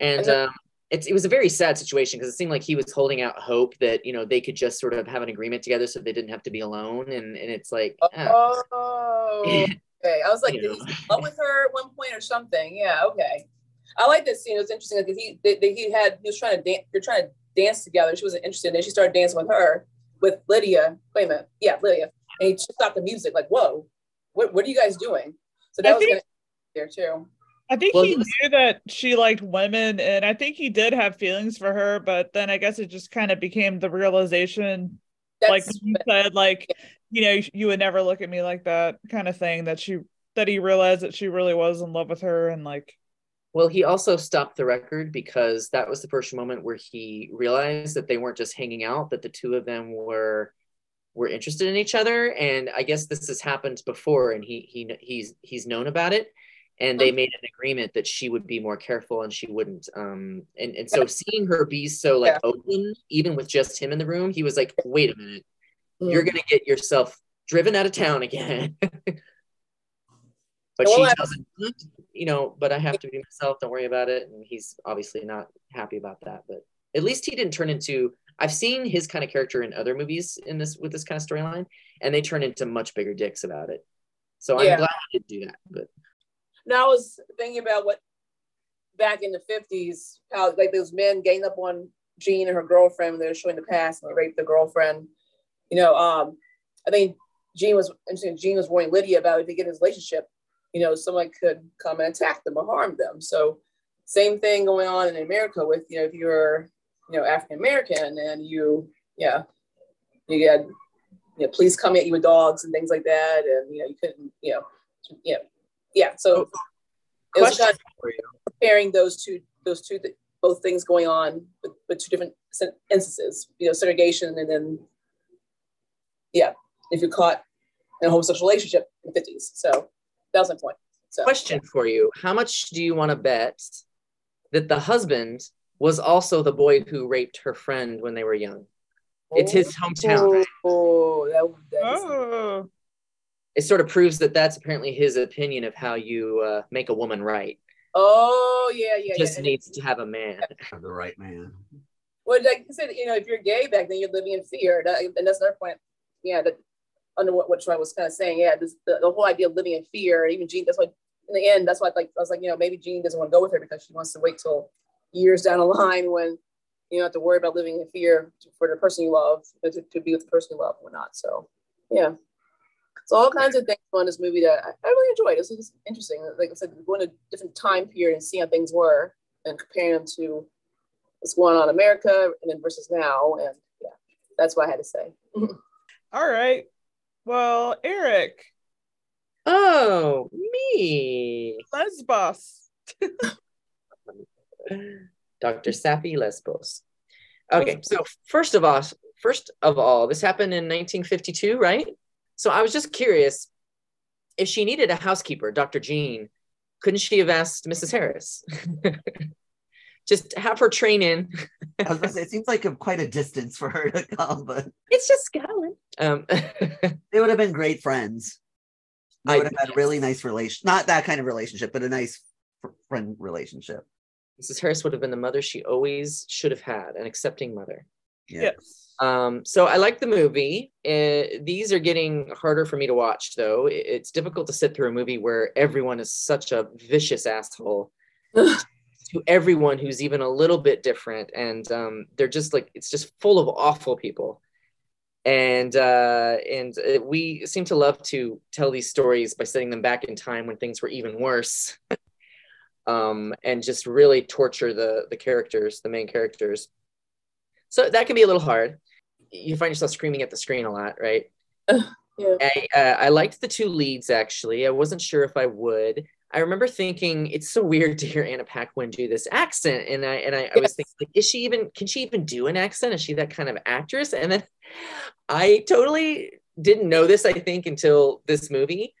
and And um, it's it was a very sad situation because it seemed like he was holding out hope that you know they could just sort of have an agreement together so they didn't have to be alone, and and it's like. ah. Oh, okay. I was like, You did he love with her at one point or something? Yeah, okay. I like this scene. It was interesting because he they, they- he had he was trying to dance. They're trying to dance together. She wasn't interested. And then she started dancing with her with Lydia. Wait a minute. Yeah, Lydia. And he stopped the music. Like, whoa, what what are you guys doing? So I that was think- there too. I think Well, he was- knew that she liked women, and I think he did have feelings for her, but then I guess it just kind of became the realization, like That's you said, like, you know, you would never look at me like that kind of thing, that she that he realized that she really was in love with her and like Well, he also stopped the record because that was the first moment where he realized that they weren't just hanging out, that the two of them were were interested in each other. And I guess this has happened before, and he he he's he's known about it. And they made an agreement that she would be more careful and she wouldn't. Um, and and so seeing her be so like Yeah. open, even with just him in the room, he was like, "Wait a minute, Mm. you're gonna get yourself driven out of town again." but Well, she doesn't you know, but I have to be myself. Don't worry about it. And he's obviously not happy about that. But at least he didn't turn into. I've seen his kind of character in other movies in this with this kind of storyline, and they turn into much bigger dicks about it. So I'm Yeah. glad he did do that. But Now I was thinking about what back in the fifties, how like those men gang up on Jean and her girlfriend they were showing the past and they raped the girlfriend. You know, um, I think Jean was interesting. Jean was warning Lydia about if they get in this relationship, you know, someone could come and attack them or harm them. So same thing going on in America with, you know, if you're, you know, African American and you, yeah, you get, you know, police coming at you with dogs and things like that. And, you know, you couldn't, you know, yeah, yeah. So oh, it was question kind of for you. comparing those two, those two, th- both things going on with, with two different instances, you know, segregation and then, yeah, if you're caught in a homosexual relationship in the 50s. So that was my point. So Question for you: How much do you want to bet that the husband was also the boy who raped her friend when they were young? It's his hometown. Oh, that, that is- oh It sort of proves that that's apparently his opinion of how you uh, make a woman right. oh yeah, yeah, Just yeah. needs to have a man. The right man. Well, like I said, you know, if you're gay back then, you're living in fear. That, and that's another point. Yeah, that under what, what I was kind of saying. Yeah, this, the, the whole idea of living in fear. Even Jean, that's why in the end, that's why like I was like, you know, maybe Jean doesn't want to go with her because she wants to wait till years down the line when you don't have to worry about living in fear for the person you love, to, to be with the person you love or not. So, yeah. So all kinds of things on this movie that I, I really enjoyed. This is interesting. Like I said, going to a different time period and seeing how things were and comparing them to what's going on in America and then versus now. And yeah, that's what I had to say. all right well eric Oh, me. lesbos Dr. Safi Lesbos. Okay, so first of all, first of all, this happened in 1952, right? So I was just curious if she needed a housekeeper, Dr. Jean, couldn't she have asked Mrs. Harris? just have her train in. I say it seems like a, quite a distance for her to come, but It's just Scotland. Um, they would have been great friends. They I- would have had a really nice relation, not that kind of relationship, but a nice fr- friend relationship. Mrs. Harris would have been the mother she always should have had, an accepting mother. Yeah. Yes. Um, so I like the movie. Uh, these are getting harder for me to watch, though. It- It's difficult to sit through a movie where everyone is such a vicious asshole to everyone who's even a little bit different, and um, they're just like it's just full of awful people. And uh, and uh, we seem to love to tell these stories by setting them back in time when things were even worse, um, and just really torture the the characters, the main characters. So that can be a little hard you find yourself screaming at the screen a lot, right? yeah. I, uh, I liked the two leads actually. I wasn't sure if I would. I remember thinking it's so weird to hear Anna Paquin do this accent, and I and I, I was thinking, like, is she even? Can she even do an accent? Is she that kind of actress? And then I totally didn't know this. I think until this movie,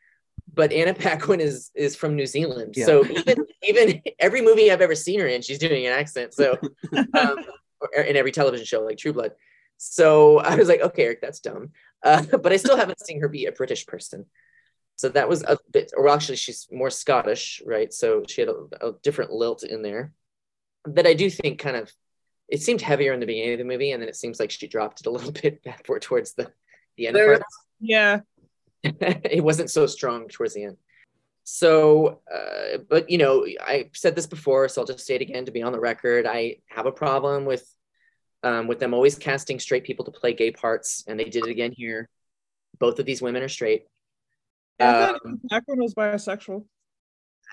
but Anna Paquin is is from New Zealand, Yeah. so even even every movie I've ever seen her in, she's doing an accent. So um, or in every television show like True Blood. So I was like, okay, Eric, that's dumb. Uh, but I still haven't seen her be a British person. So that was a bit, or actually, she's more Scottish, right? So she had a, a different lilt in there that I do think kind of it seemed heavier in the beginning of the movie, and then it seems like she dropped it a little bit backward towards the the end There-. Yeah. it wasn't so strong towards the end. So, uh, but you know, I said this before, so I'll just say it again to be on the record. I have a problem with um, with them always casting straight people to play gay parts, and they did it again here. Both of these women are straight. Thought Um, was bisexual.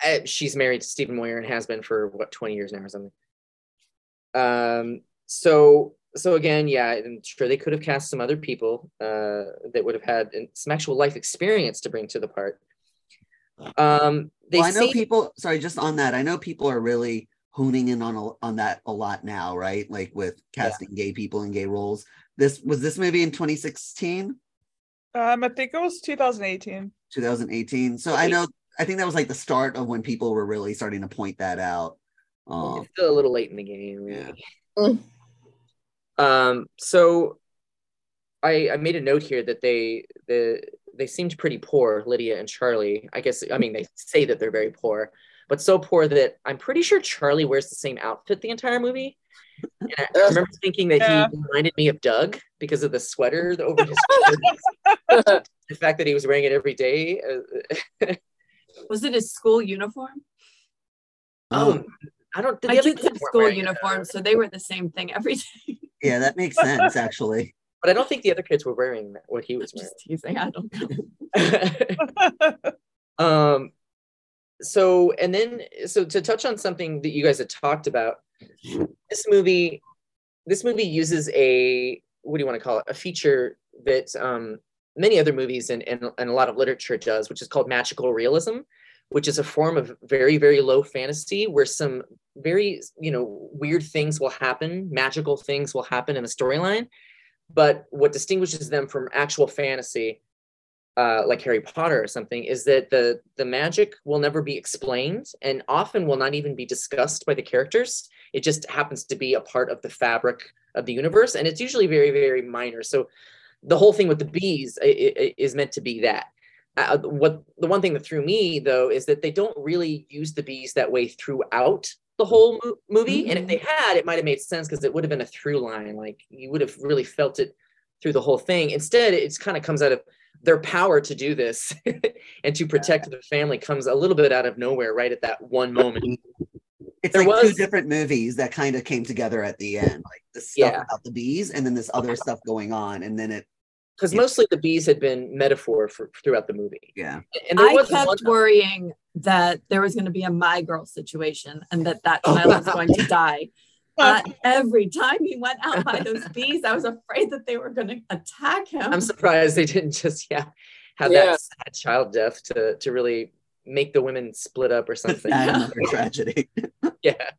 I- she's married to Stephen Moyer and has been for what 20 years now or something. Um, so so again, yeah, I'm sure they could have cast some other people uh, that would have had some actual life experience to bring to the part. Um, they well, I know seem- people. Sorry, just on that, I know people are really honing in on a, on that a lot now, right? Like with casting gay people in gay roles. This was this movie in 2016, Um, I think it was 2018. 2018. So I know I think that was like the start of when people were really starting to point that out. Um, it's still a little late in the game. Yeah. Mm. Um, so I I made a note here that they the they seemed pretty poor, Lydia and Charlie. I guess I mean they say that they're very poor, but so poor that I'm pretty sure Charlie wears the same outfit the entire movie. And I I remember thinking that Yeah. he reminded me of Doug because of the sweater over his the fact that he was wearing it every day. uh, Was it his school uniform? oh, I don't. My the kids have school wearing it, uniforms, so they were the same thing every day. yeah, that makes sense actually. But I don't think the other kids were wearing what he was wearing. Just teasing. I don't know. um so and then so to touch on something that you guys had talked about this movie this movie uses a what do you want to call it a feature that um many other movies and, and, and a lot of literature does which is called magical realism which is a form of very very low fantasy where some very you know weird things will happen magical things will happen in the storyline but what distinguishes them from actual fantasy uh, like Harry Potter or something, is that the the magic will never be explained and often will not even be discussed by the characters. It just happens to be a part of the fabric of the universe, and it's usually very very minor. So the whole thing with the bees is meant to be that. Uh, what the one thing that threw me though is that they don't really use the bees that way throughout the mm-hmm. whole mo- movie, and if mm-hmm. they had, it might have made sense because it would have been a through line. Like you would have really felt it through the whole thing. Instead, it kind of comes out of their power to do this and to protect the family comes a little bit out of nowhere right at that one moment. It's There like two different movies that kind of came together at the end, like the stuff Yeah. about the bees, and then this other uh-huh. stuff going on, and then it, Because Yeah. mostly the bees had been metaphor for throughout the movie. yeah, And there I was kept one- worrying that there was going to be a my girl situation and that that child was going to die. Uh, every time he went out by those bees, I was afraid that they were going to attack him. I'm surprised they didn't just yeah have Yeah. that sad child death to to really make the women split up or something. add another tragedy. yeah.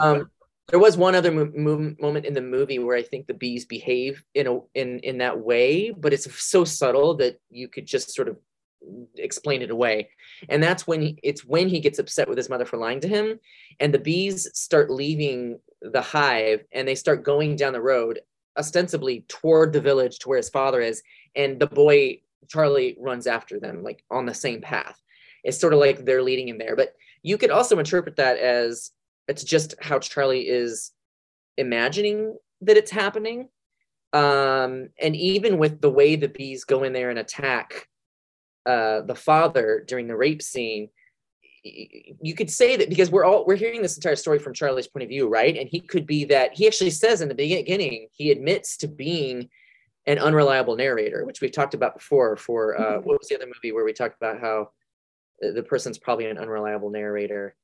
Um, there was one other mo- mo- moment in the movie where I think the bees behave in a in in that way, but it's so subtle that you could just sort of explain it away. And that's when he, it's when he gets upset with his mother for lying to him, and the bees start leaving the hive and they start going down the road, ostensibly toward the village to where his father is, and the boy Charlie runs after them, like on the same path. It's sort of like they're leading him there, but you could also interpret that as it's just how Charlie is imagining that it's happening. Um, and even with the way the bees go in there and attack uh, the father during the rape scene, you could say that because we're all we're hearing this entire story from Charlie's point of view, right? And he could be that he actually says in the beginning he admits to being an unreliable narrator, which we've talked about before. For uh, what was the other movie where we talked about how the the person's probably an unreliable narrator?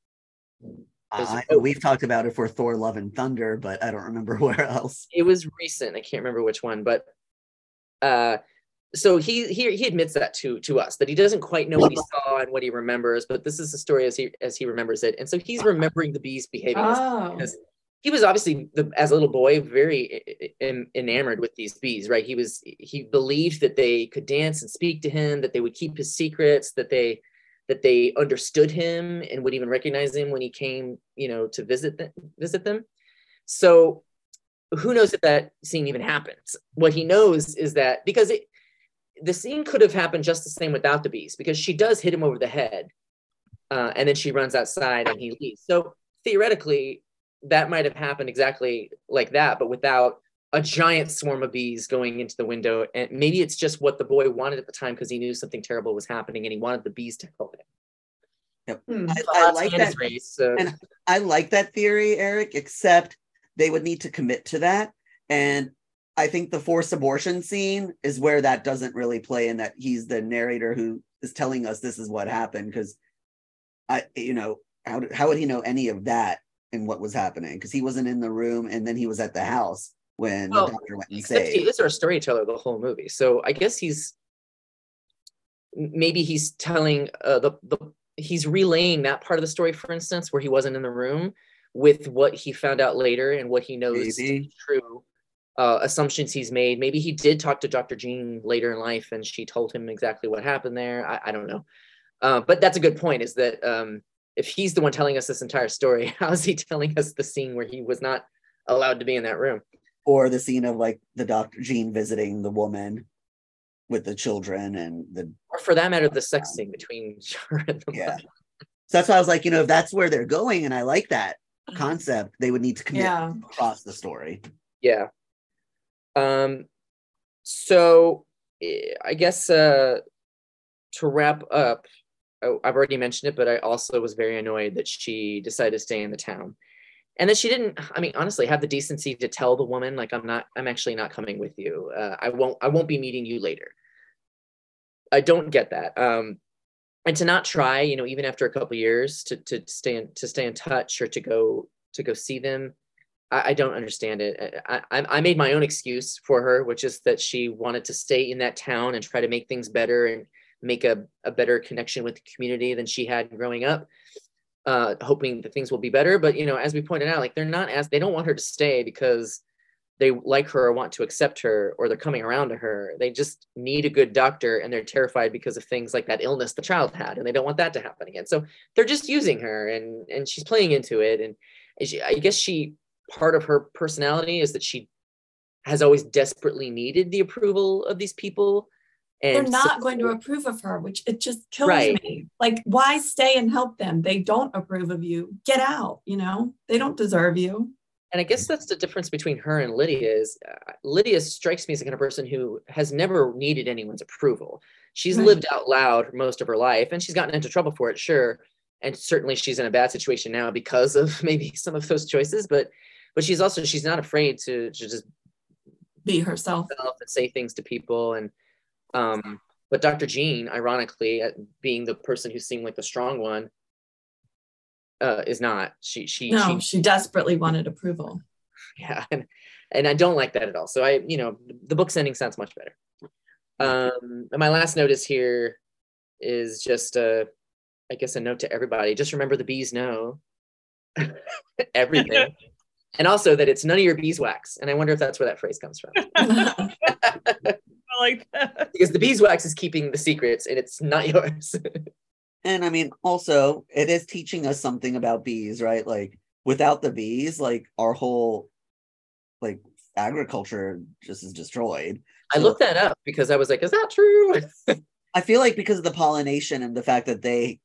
I, I- we've talked about it for Thor: Love and Thunder, but I don't remember where else. it was recent i can't remember which one but uh so he he he admits that to to us that he doesn't quite know what he saw and what he remembers but this is the story as he as he remembers it and so he's remembering the bees behaving Oh. because he was obviously the, as a little boy very enamored with these bees right he was he believed that they could dance and speak to him that they would keep his secrets that they that they understood him and would even recognize him when he came you know to visit them visit them. So who knows if that scene even happens? What he knows is that because it the scene could have happened just the same without the bees because she does hit him over the head uh, and then she runs outside and he leaves. So theoretically that might have happened exactly like that but without a giant swarm of bees going into the window and maybe it's just what the boy wanted at the time because he knew something terrible was happening and he wanted the bees to help him Yep. Hmm. I, I like that. race, so- and I like that theory, Eric, except they would need to commit to that. And I think the forced abortion scene is where that doesn't really play in that he's the narrator who is telling us this is what happened. Because I, you know, how, how would he know any of that and what was happening? Because he wasn't in the room and then he was at the house when Well, the doctor went and he is our storyteller the whole movie. So I guess he's maybe he's telling uh, the the he's relaying that part of the story, for instance, where he wasn't in the room with what he found out later and what he knows Maybe. true. Uh, assumptions he's made. Maybe he did talk to Dr. Jean later in life and she told him exactly what happened there. I, I don't know. Uh, but that's a good point is that um, if he's the one telling us this entire story, how is he telling us the scene where he was not allowed to be in that room? Or the scene of like the doctor Jean visiting the woman with the children and the or for that matter, the sex scene between her and the Yeah. mother. So that's why I was like, you know, if that's where they're going, and I like that concept, they would need to commit Yeah. across the story. Yeah. Um. So eh, I guess uh, to wrap up, I've already mentioned it, but I also was very annoyed that she decided to stay in the town, and then she didn't. I mean, honestly, have the decency to tell the woman like, "I'm not. I'm actually not coming with you. Uh, I won't. I won't be meeting you later." I don't get that. Um, and to not try, you know, even after a couple years, to to stay in to stay in touch or to go to go see them. I, I don't understand it. I, I I made my own excuse for her, which is that she wanted to stay in that town and try to make things better and make a, a better connection with the community than she had growing up, uh, hoping that things will be better. But you know, as we pointed out, like they're not as they don't want her to stay because they like her or want to accept her or they're coming around to her. They just need a good doctor and they're terrified because of things like that illness the child had and they don't want that to happen again. So they're just using her and and she's playing into it and she, I guess she part of her personality is that she has always desperately needed the approval of these people. And They're not so- going to approve of her, which it just kills Right. me. Like, why stay and help them? They don't approve of you. Get out, you know? They don't deserve you. and I guess that's the difference between her and Lydia is uh, Lydia strikes me as the kind of person who has never needed anyone's approval. She's Right. lived out loud most of her life and she's gotten into trouble for it, sure. And certainly she's in a bad situation now because of maybe some of those choices, but but she's also she's not afraid to, to just Be herself. herself and say things to people and um but dr jean ironically uh, being the person who seemed like the strong one uh is not. She she, No, she she desperately wanted approval. yeah and, and i don't like that at all. So i you know the book's ending sounds much better. Um and my last notice here is just a, I guess a note to everybody. Just remember the bees know everything. And also that it's none of your beeswax. And i wonder if that's where that phrase comes from. I like that. because the beeswax is keeping the secrets and it's not yours And I mean, also, it is teaching us something about bees, right? Like, without the bees, like our whole like agriculture just is destroyed. I looked that up because I was like, is that true? I feel like because of the pollination and the fact that they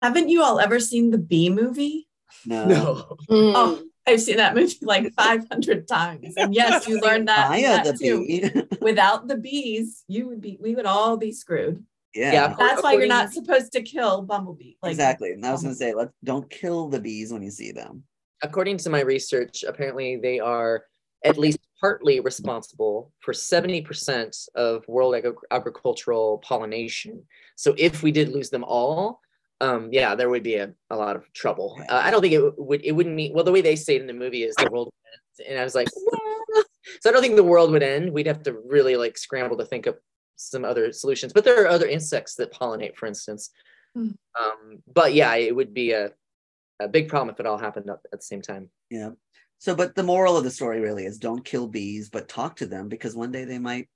Haven't you all ever seen the Bee movie? know no. Mm. Oh, I've seen that movie like 500 times. And yes, you learned that, that the too. bee. Without the bees, you would be, we would all be screwed. yeah. Yeah. That's why you're not supposed to kill Bumblebee. Like, exactly. And I was gonna say, let's don't kill the bees when you see them. according to my research, apparently they are at least partly responsible for 70% of world agri- agricultural pollination. So if we did lose them all, um, yeah, there would be a, a lot of trouble. Uh, I don't think it would, it wouldn't mean, well, the way they say it in the movie is the world would end. And I was like, "Well," so I don't think the world would end. We'd have to really like scramble to think of some other solutions, but there are other insects that pollinate, for instance. Hmm. Um, but yeah, it would be a, a big problem if it all happened at the same time. Yeah. So, but the moral of the story really is don't kill bees, but talk to them because one day they might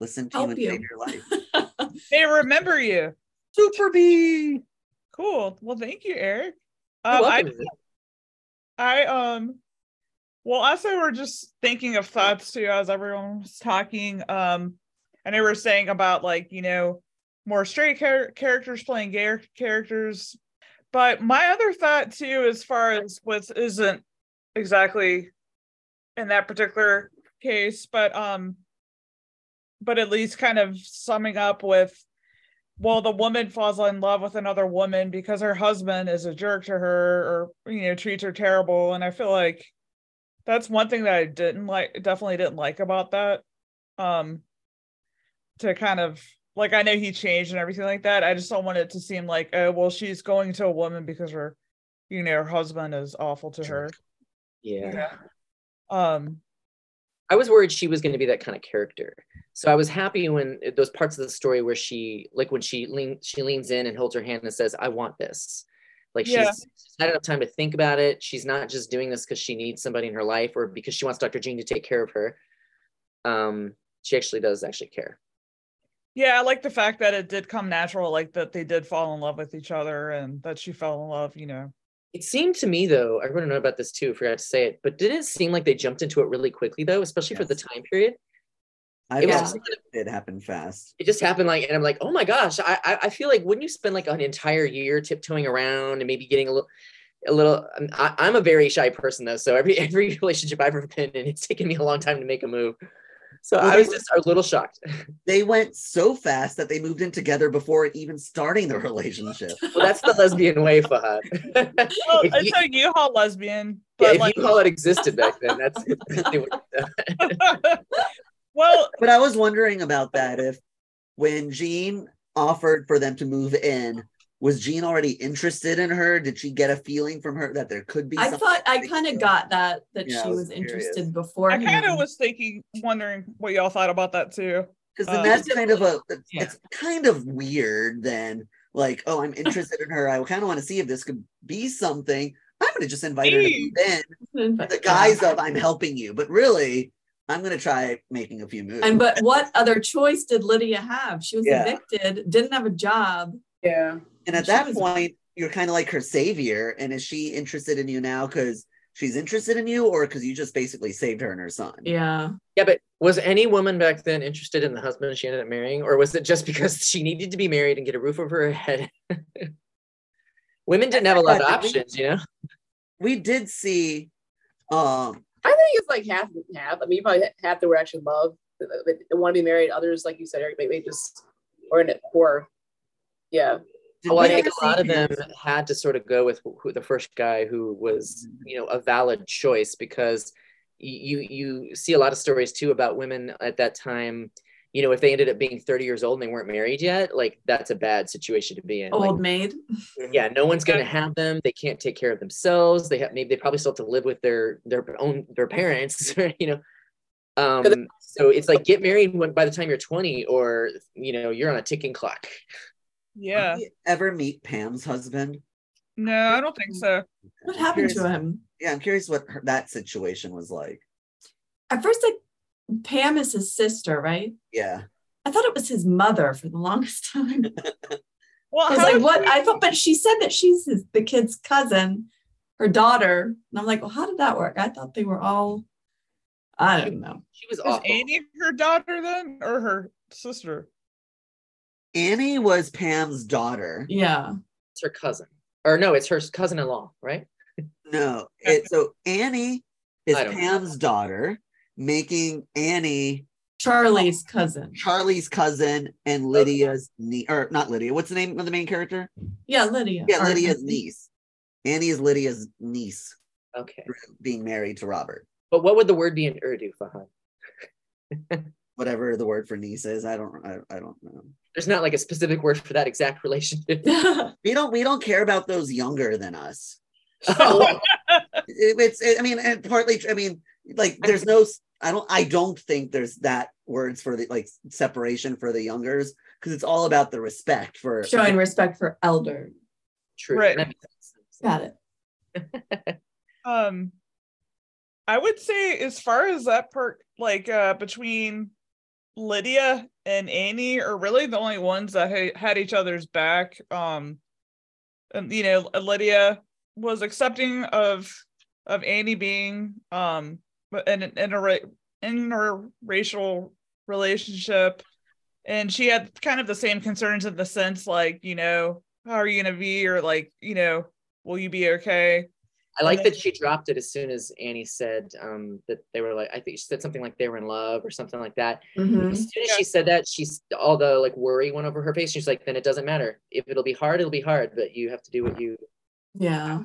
listen to Help you and you. save your life. They remember you. Super bee. Cool. Well, thank you, Eric. Um, I. I um well also we're just thinking of thoughts too as everyone was talking. Um and they were saying about like, you know, more straight char- characters playing gay characters. But my other thought too, as far as what isn't exactly in that particular case, but um but at least kind of summing up with well the woman falls in love with another woman because her husband is a jerk to her or you know treats her terrible. And i feel like that's one thing that i didn't like definitely didn't like about that. Um to kind of like i know he changed and everything like that. I just don't want it to seem like oh well she's going to a woman because her you know her husband is awful to her. Yeah. um I was worried she was going to be that kind of character. So I was happy when those parts of the story where she, like when she lean, she leans in and holds her hand and says, "I want this." Like she's, Yeah. she's had enough time to think about it. She's not just doing this because she needs somebody in her life or because she wants Dr. Jean to take care of her. Um, she actually does actually care. yeah i like the fact that it did come natural like that they did fall in love with each other and that she fell in love you know It seemed to me though, I want to know about this too. Forgot to say it, but didn't it seem like they jumped into it really quickly though, especially for the time period? I It was just it happened fast. it just happened like and i'm like oh my gosh I, I i feel like wouldn't you spend like an entire year tiptoeing around and maybe getting a little a little I'm- I, i'm a very shy person though so every every relationship i've ever been in it's taken me a long time to make a move so Well, i was just a little shocked. They went so fast that they moved in together before even starting the relationship. well that's the lesbian way fahad. Well If it's you- a u-haul lesbian yeah, if like you call it existed back then that's well But I was wondering about that if when Jean offered for them to move in, was Jean already interested in her? Did she get a feeling from her that there could be I thought I kind of got that that Yeah, she was was interested before. I kind of was thinking, wondering what y'all thought about that too. because then Uh, that's kind of a it's, Yeah. it's kind of weird then like oh i'm interested in her i kind of want to see if this could be something i'm going to just invite her to Hey. move in the guise of i'm helping you but really i'm going to try making a few moves And but what other choice did Lydia have? She was Yeah. evicted, didn't have a job. Yeah. And at she that was- point you're kind of like her savior and is she interested in you now because she's interested in you or because you just basically saved her and her son Yeah. yeah but was any woman back then interested in the husband she ended up marrying or was it just because she needed to be married and get a roof over her head women didn't have a lot of Yeah, we- options you know we did see um I think it's like half and half. I mean, you probably half that were actually love, that that want to be married. Others, like you said, Eric, maybe just or in it or yeah. Did Oh, I think a lot see of them had to sort of go with who, the first guy who was, you know, a valid choice because you you see a lot of stories too about women at that time. You know, if they ended up being 30 years old and they weren't married yet, like that's a bad situation to be in. Like, Old maid. yeah, no one's gonna have them. They can't take care of themselves. They have maybe they probably still have to live with their their own their parents. You know, um, so it's like get married when by the time you're 20, or you know you're on a ticking clock. Yeah. Did we ever meet pam's husband No, I don't think so. What happened to him? yeah i'm curious what her, that situation was like At first, like Pam is his sister, right? yeah I thought it was his mother for the longest time. Well, I was like, what? she- I thought, but she said that she's his, the kid's cousin, her daughter. And I'm like, well, how did that work? I thought they were all, I don't know. She was is awful. Annie her daughter then, or her sister? Annie was pam's daughter Yeah. It's her cousin, or no, it's her cousin-in-law, right? No, it so Annie is I don't know. Pam's daughter, making Annie Charlie's cousin. Charlie's cousin and oh. Lydia's niece, or not Lydia. What's the name of the main character? Yeah, Lydia. Yeah, Or- Lydia's niece. Annie is Lydia's niece, Okay. being married to Robert. But what would the word be in Urdu, Fahad? Whatever the word for niece is, I don't, I, I don't know. There's not like a specific word for that exact relationship. We don't, we don't care about those younger than us. oh, It- it's, it- I mean, and partly, I mean, like, there's no, I don't, I don't think there's that words for the like separation for the youngers because it's all about the respect for Showing respect for elder. true. Right. That makes sense. Got it. Um, I would say as far as that part, like uh, between Lydia and Annie, are really the only ones that ha- had each other's back. Um, and you know, Lydia was accepting of of Annie being um in an inter interracial relationship, and she had kind of the same concerns in the sense like you know how are you gonna be or like you know will you be okay I like that she dropped it as soon as Annie said um, that they were like, I think she said something like they were in love or something like that. Mhm. As soon as she said that, she's all the like worry went over her face. She's like, then it doesn't matter. If it'll be hard, it'll be hard, but you have to do what you. Yeah.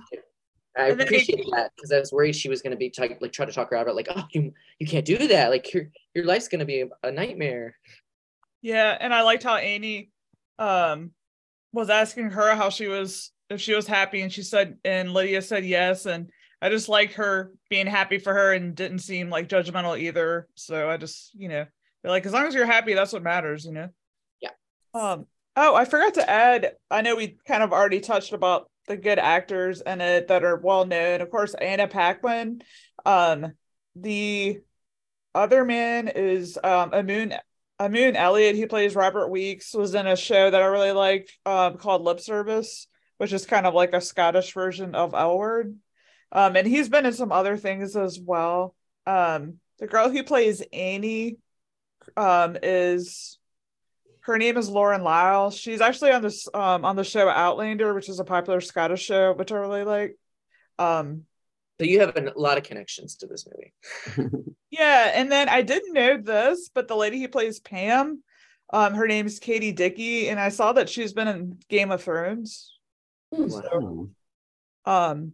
I And then they- appreciate that because I was worried she was going to be t- like try to talk her out of it, like, oh, you you can't do that. Like your your life's going to be a, a nightmare. Yeah, and I liked how Annie um was asking her how she was if she was happy and she said and Lydia said yes and I just like her being happy for her and didn't seem like judgmental either. So I just, you know, they're like as long as you're happy, that's what matters, you know. Yeah. Um oh, I forgot to add, I know we kind of already touched about the good actors in it that are well known. Of course, Anna Paquin. Um the other man is um Emun Emun Elliott, who plays Robert Weekes, was in a show that I really like um, called Lip Service, which is kind of like a Scottish version of L Word. Um, and he's been in some other things as well. Um, the girl who plays Annie um, is her name is Lauren Lyle. She's actually on this um, on the show Outlander, which is a popular Scottish show, which I really like. Um, So you have a lot of connections to this movie. Yeah, and then I didn't know this, but the lady who plays Pam, um, her name's Katie Dickie, and I saw that she's been in Game of Thrones. Wow. Um,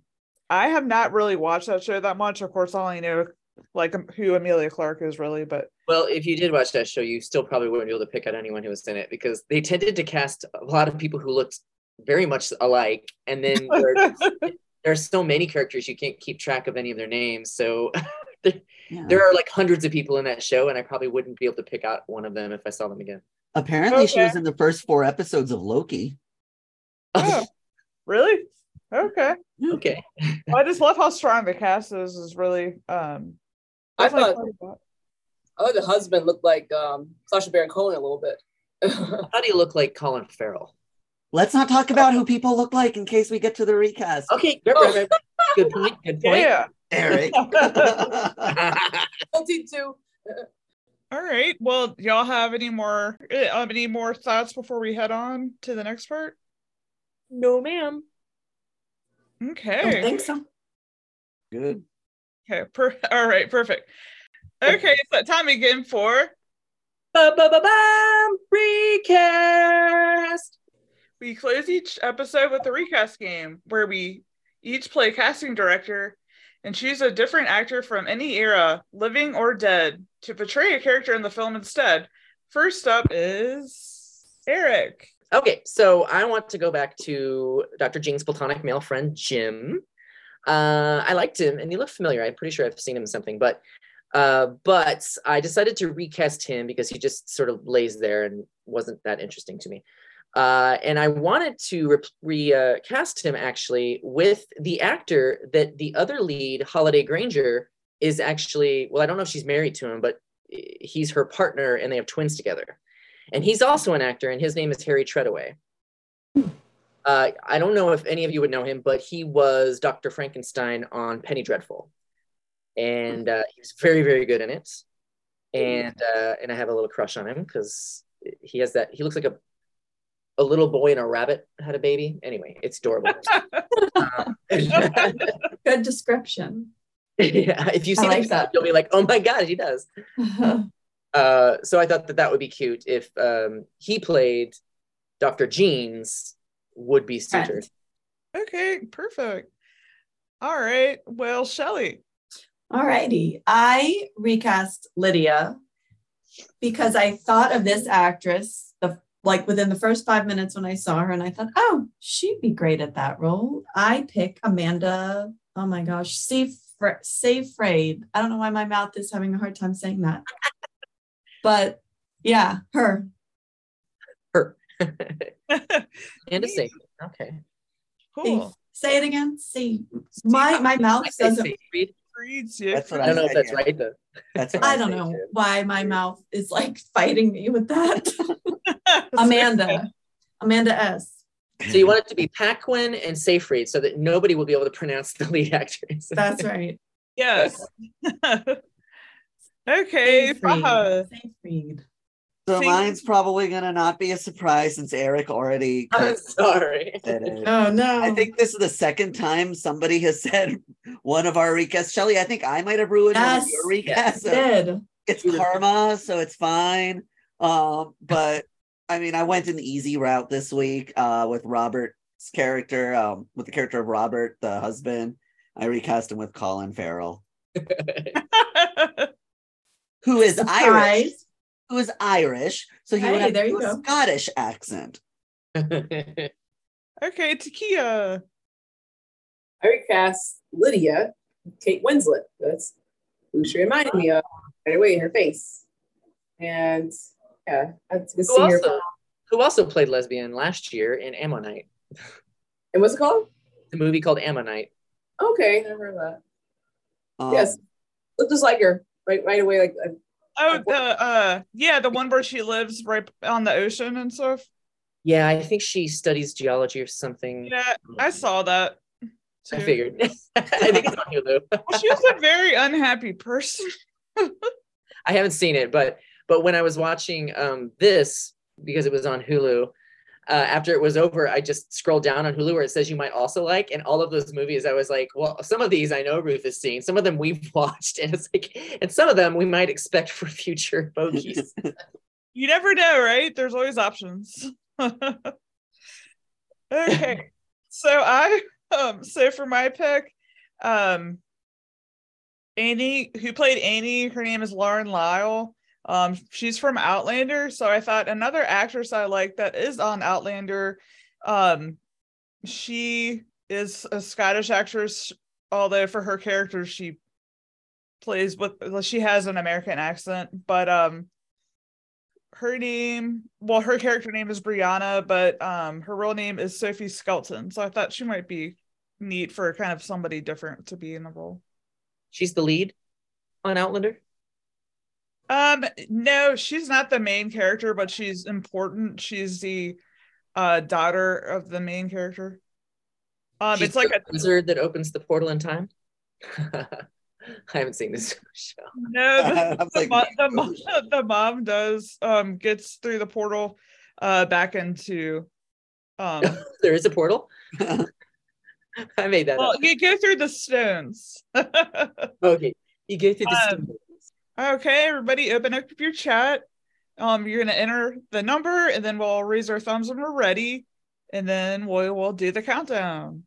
I have not really watched that show that much. Of course, I only know like um, who Emilia Clarke is really, but Well, if you did watch that show, you still probably wouldn't be able to pick out anyone who was in it because they tended to cast a lot of people who looked very much alike, and then there are, there are so many characters you can't keep track of any of their names. So Yeah. there are like hundreds of people in that show, and I probably wouldn't be able to pick out one of them if I saw them again. Apparently, she was in the first four episodes of Loki. oh, really? Okay. okay. Well, I just love how strong the cast is. Is really um. I thought- part. I thought the husband looked like um, Sacha Baron Cohen a little bit. How do you look like Colin Farrell? Let's not talk about who people look like in case we get to the recast. Okay, good point. Good point. Yeah. Eric. Guilty too. All right. Well, y'all have any more uh, um, any more thoughts before we head on to the next part? No, ma'am. I Okay. don't think so. Good. Okay. Per- all right. Perfect. Okay. So time again for Ba-ba-ba-bam! Recast. we close each episode with a recast game where we each play casting director and choose a different actor from any era, living or dead, to portray a character in the film instead. First up is Eric. Okay, so I want to go back to Dr. Jean's platonic male friend, Jim. Uh, I liked him and he looked familiar. I'm pretty sure I've seen him in something, but uh, but I decided to recast him because he just sort of lays there and wasn't that interesting to me. Uh, and I wanted to re- recast him actually with the actor that the other lead, Holliday Grainger, is actually. Well, I don't know if she's married to him, but he's her partner, and they have twins together. And he's also an actor, and his name is Harry Treadaway. Uh, I don't know if any of you would know him, but he was Dr. Frankenstein on Penny Dreadful, and uh, he was very, very good in it. And uh, and I have a little crush on him because he has that. He looks like a a little boy and a rabbit had a baby. Anyway, it's adorable. Uh, Good description. yeah, if you I see like the that. you'll be like, oh my god, he does. Uh, so I thought that that would be cute if um, he played Dr. Jean's would be suitor. Okay, perfect. All right. Well, Shelly. Alrighty. I recast Lydia because I thought of this actress the like within the first five minutes when I saw her, and I thought, oh, she'd be great at that role. I pick Amanda. Oh my gosh, Seyfried. Seyfried. I don't know why my mouth is having a hard time saying that, but yeah, her. Her. And a safe. Okay. Seyf- Say it again. See, my my mouth doesn't. Seyfried. Reads you. That's what I don't know if that's right though. That's what I don't know too. why my mouth is like fighting me with that. Amanda. Amanda S. So you want it to be Paquin and Seyfried so that nobody will be able to pronounce the lead actress. That's right. Yes. Okay, Seyfried. Faha. Seyfried. So See- mine's probably gonna not be a surprise since Eric already I'm sorry. said it. Oh no. I think this is the second time somebody has said one of our recasts. Shelly, I think I might have ruined one of your recasts. so did. It's karma, so it's fine. Um, but I mean, I went an easy route this week uh, with Robert's character, um, with the character of Robert, the husband. I recast him with Colin Farrell, who is Irish. Who is Irish? So he would have there you a go. Scottish accent. okay, Takia. I recast Lydia, Kate Winslet. That's who she reminded me of right away in her face. And yeah, that's good to who also who also played lesbian last year in Ammonite, And what's it called? the movie called Ammonite. Okay, never heard of that. Um, yes, looked just like her right right away. Like uh, Oh, the uh, yeah, the one where she lives right on the ocean and stuff. Yeah, I think she studies geology or something. Yeah, I saw that. I figured. I think it's on Hulu. Well, she was a very unhappy person. I haven't seen it, but but when I was watching um this because it was on Hulu, uh, after it was over, I just scrolled down on Hulu where it says you might also like, and all of those movies, I was like, well, some of these I know Ruth has seen, some of them we've watched, and it's like, and some of them we might expect for future bogeys. You never know, right? There's always options. okay. So I um so for my pick, um Annie, who played Annie, her name is Lauren Lyle. Um, she's from Outlander, so I thought another actress I like that is on Outlander. Um, she is a Scottish actress, although for her character she plays with she has an American accent, but um her name well her character name is Brianna, but um her real name is Sophie Skelton. So I thought she might be neat for kind of somebody different to be in the role. She's the lead on Outlander. Um, no, she's not the main character, but she's important. She's the uh daughter of the main character. Um, She's it's like a wizard that opens the portal in time. I haven't seen this show. no, the, the, like, mo- the, mom, the mom does um gets through the portal uh back into um there is a portal. I made that well up. you go through the stones. Okay, you go through the Um, stones. Okay, everybody, open up your chat. Um, you're gonna enter the number, and then we'll raise our thumbs when we're ready, and then we will do the countdown.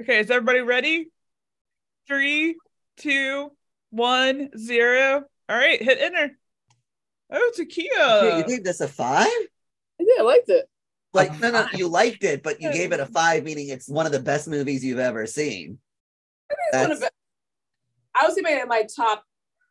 Okay, is everybody ready? Three, two, one, zero. All right, hit enter. Oh, Takia. Okay, you gave this a five? yeah, I liked it. Like, no, no, you liked it, but you gave it a five, meaning it's one of the best movies you've ever seen. It's one That's- of the- I would say maybe in my top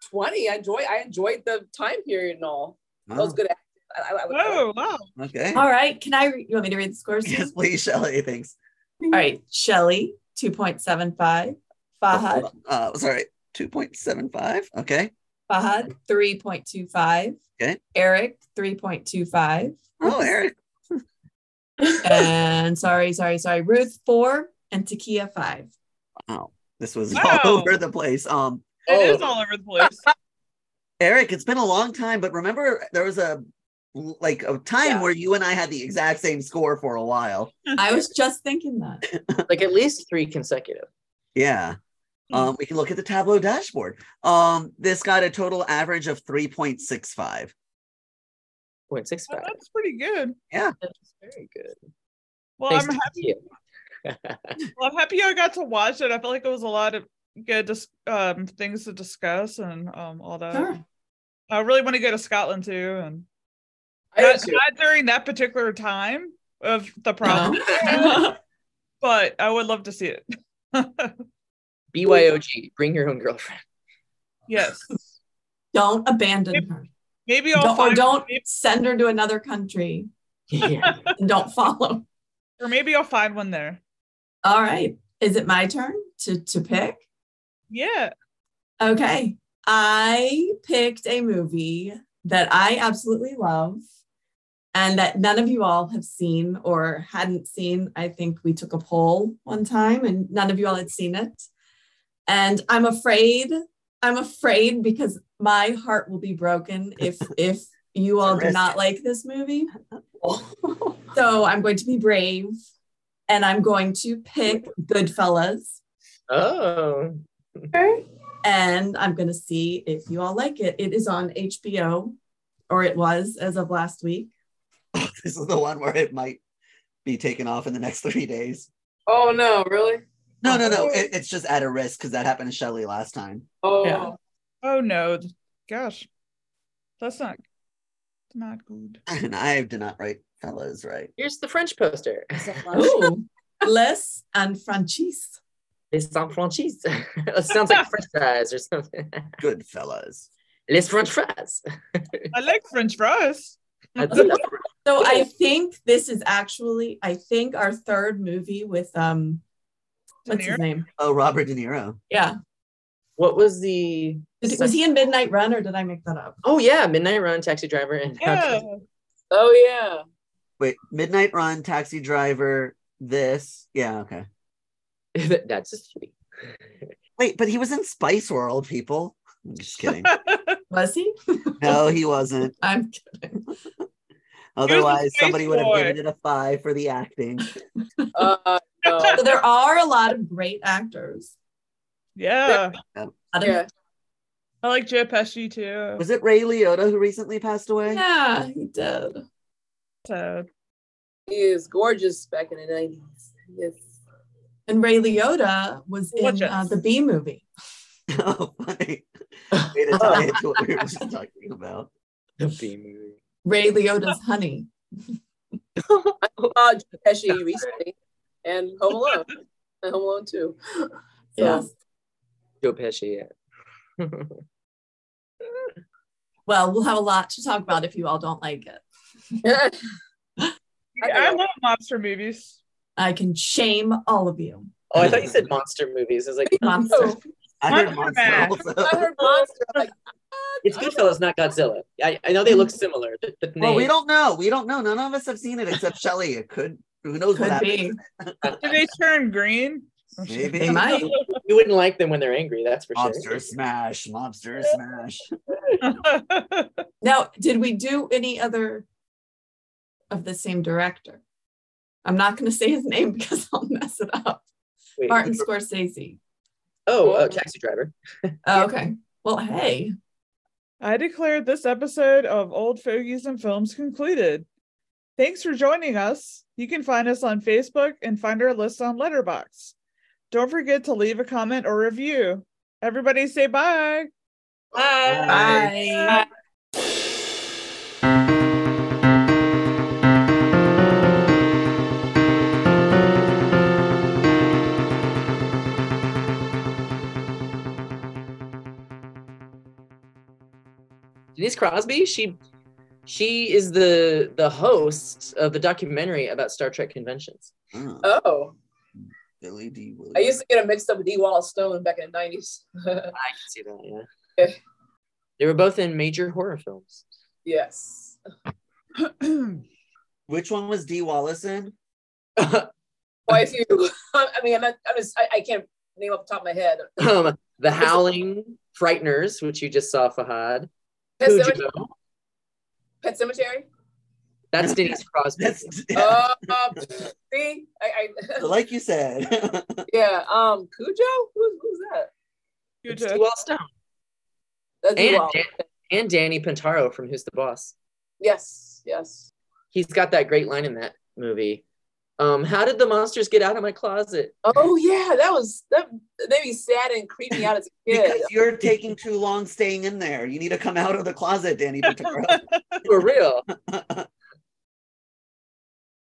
twenty. I enjoy. I enjoyed the time period and all. That was Oh, good. I, I, I, Oh wow. okay. All right. Can I? Re- you want me to read the scores? Yes, please, Shelly. Thanks. All right. Shelly, 2.75. Fahad, Uh, sorry, 2.75. Okay. Fahad, 3.25. Okay. Eric, 3.25. Oh, Eric. and sorry, sorry, sorry. Ruth, 4. And Takia, 5. Wow. This was Wow. all over the place. Um, It is Oh. all over the place. Eric, it's been a long time, but remember there was a like a time Yeah. where you and I had the exact same score for a while. I was just thinking that. like at least three consecutive. Yeah. Hmm. Um, we can look at the Tableau dashboard. Um, this got a total average of 3.65. Point six Well, that's pretty good. Yeah. That's very good. Well, Thanks I'm happy. Well, I'm happy I got to watch it. I felt like it was a lot of good dis- um, things to discuss and um, all that. Sure. I really want to go to Scotland too, and not, not during that particular time of the No. problem, but I would love to see it. BYOG, bring your own girlfriend. yes, don't abandon her. maybe I'll Don't, or don't maybe- send her to another country. Yeah. And don't follow. or maybe I'll find one there. All right. Is it my turn to to pick? Yeah, Okay. I picked a movie that I absolutely love and that none of you all have seen or hadn't seen. I think we took a poll one time and none of you all had seen it. And I'm afraid, I'm afraid because my heart will be broken if if you all do not like this movie. So I'm going to be brave and I'm going to pick Goodfellas Oh. And I'm going to see if you all like it. It is on HBO, or it was as of last week. this is the one where it might be taken off in the next three days. Oh no, really? No, no, no. It, it's just at a risk because that happened to Shelly last time. Oh, Yeah. Oh no, gosh, that's not not good. And I did not write fellas right. Here's the French poster. Ooh, Les and Francis. Les Saint Franchise. it sounds like French fries or something. Good fellas. Les French fries. I like French fries. That's. So I think this is actually, I think our third movie with um, what's his name? Oh, Robert De Niro. Yeah, What was the? Did- was he in Midnight Run or did I make that up? Oh yeah, Midnight Run, Taxi Driver, and Yeah, oh yeah. Wait, Midnight Run, Taxi Driver, this. Yeah, okay. That's just sweet. Wait, but he was in Spice World, people. I'm just kidding. Was he? no, he wasn't. I'm kidding. Otherwise, Space somebody would have given it a five for the acting. Uh, no. So there are a lot of great actors. yeah. A yeah. I like Joe Pesci too. Was it Ray Liotta who recently passed away? yeah, he did. So, He is gorgeous back in the nineties. Yes. And Ray Liotta was in uh, the B movie. oh, funny. Way to tie into what we were just talking about. The B movie. Ray Liotta's Honey. I saw Joe Pesci recently, and Home Alone, and Home Alone too. So, Yes. Joe Pesci. Yeah. Well, we'll have a lot to talk about if you all don't like it. yeah, I know. love monster movies. I can shame all of you. oh, I thought you said monster movies. I was like, Monster. Oh. I heard Monster Monster Mash. also. I heard monster. I'm like, it's Goodfellas, not Godzilla. I, I know they look similar, but, but Well, we don't know. We don't know. None of us have seen it except Shelly. It could. Who knows what Could happens? be. Do they turn green? Maybe. They might. you wouldn't like them when they're angry. That's for Monster sure. smash. Monster smash. Now, did we do any other of the same director? I'm not going to say his name because I'll mess it up. Wait, Martin Scorsese. Oh, uh, Taxi Driver. Oh, okay. Well, hey, I declared this episode of Old Fogies and Films concluded. Thanks for joining us. You can find us on Facebook and find our list on Letterboxd. Don't forget to leave a comment or review. Everybody say bye. bye. Denise Crosby. She she is the the host of the documentary about Star Trek conventions. Oh, oh, Billy Dee Williams. I used to get it mixed up with Dee Wallace Stone back in the nineties. I can see that. Yeah. They were both in major horror films. yes. Which one was Dee Wallace in? Quite a few. I mean, I'm, not, I'm just, I, I can't name off the top of my head. um, the Howling, Frighteners, which you just saw, Fahad. Pet Cujo. Cemetery. Pet Sematary. That's Denise Crosby. That's Uh, see, I, I like you said. yeah. Um, Cujo, who's who's that? It's Cujo. Sewell Stone. That's And, Duval. Dan- and Danny Pintaro from Who's the Boss. Yes, yes. He's got that great line in that movie. Um, how did the monsters get out of my closet? Oh yeah, that was that made me sad and creepy out as a kid. because you're taking too long staying in there. You need to come out of the closet, Danny Pintaro. For real.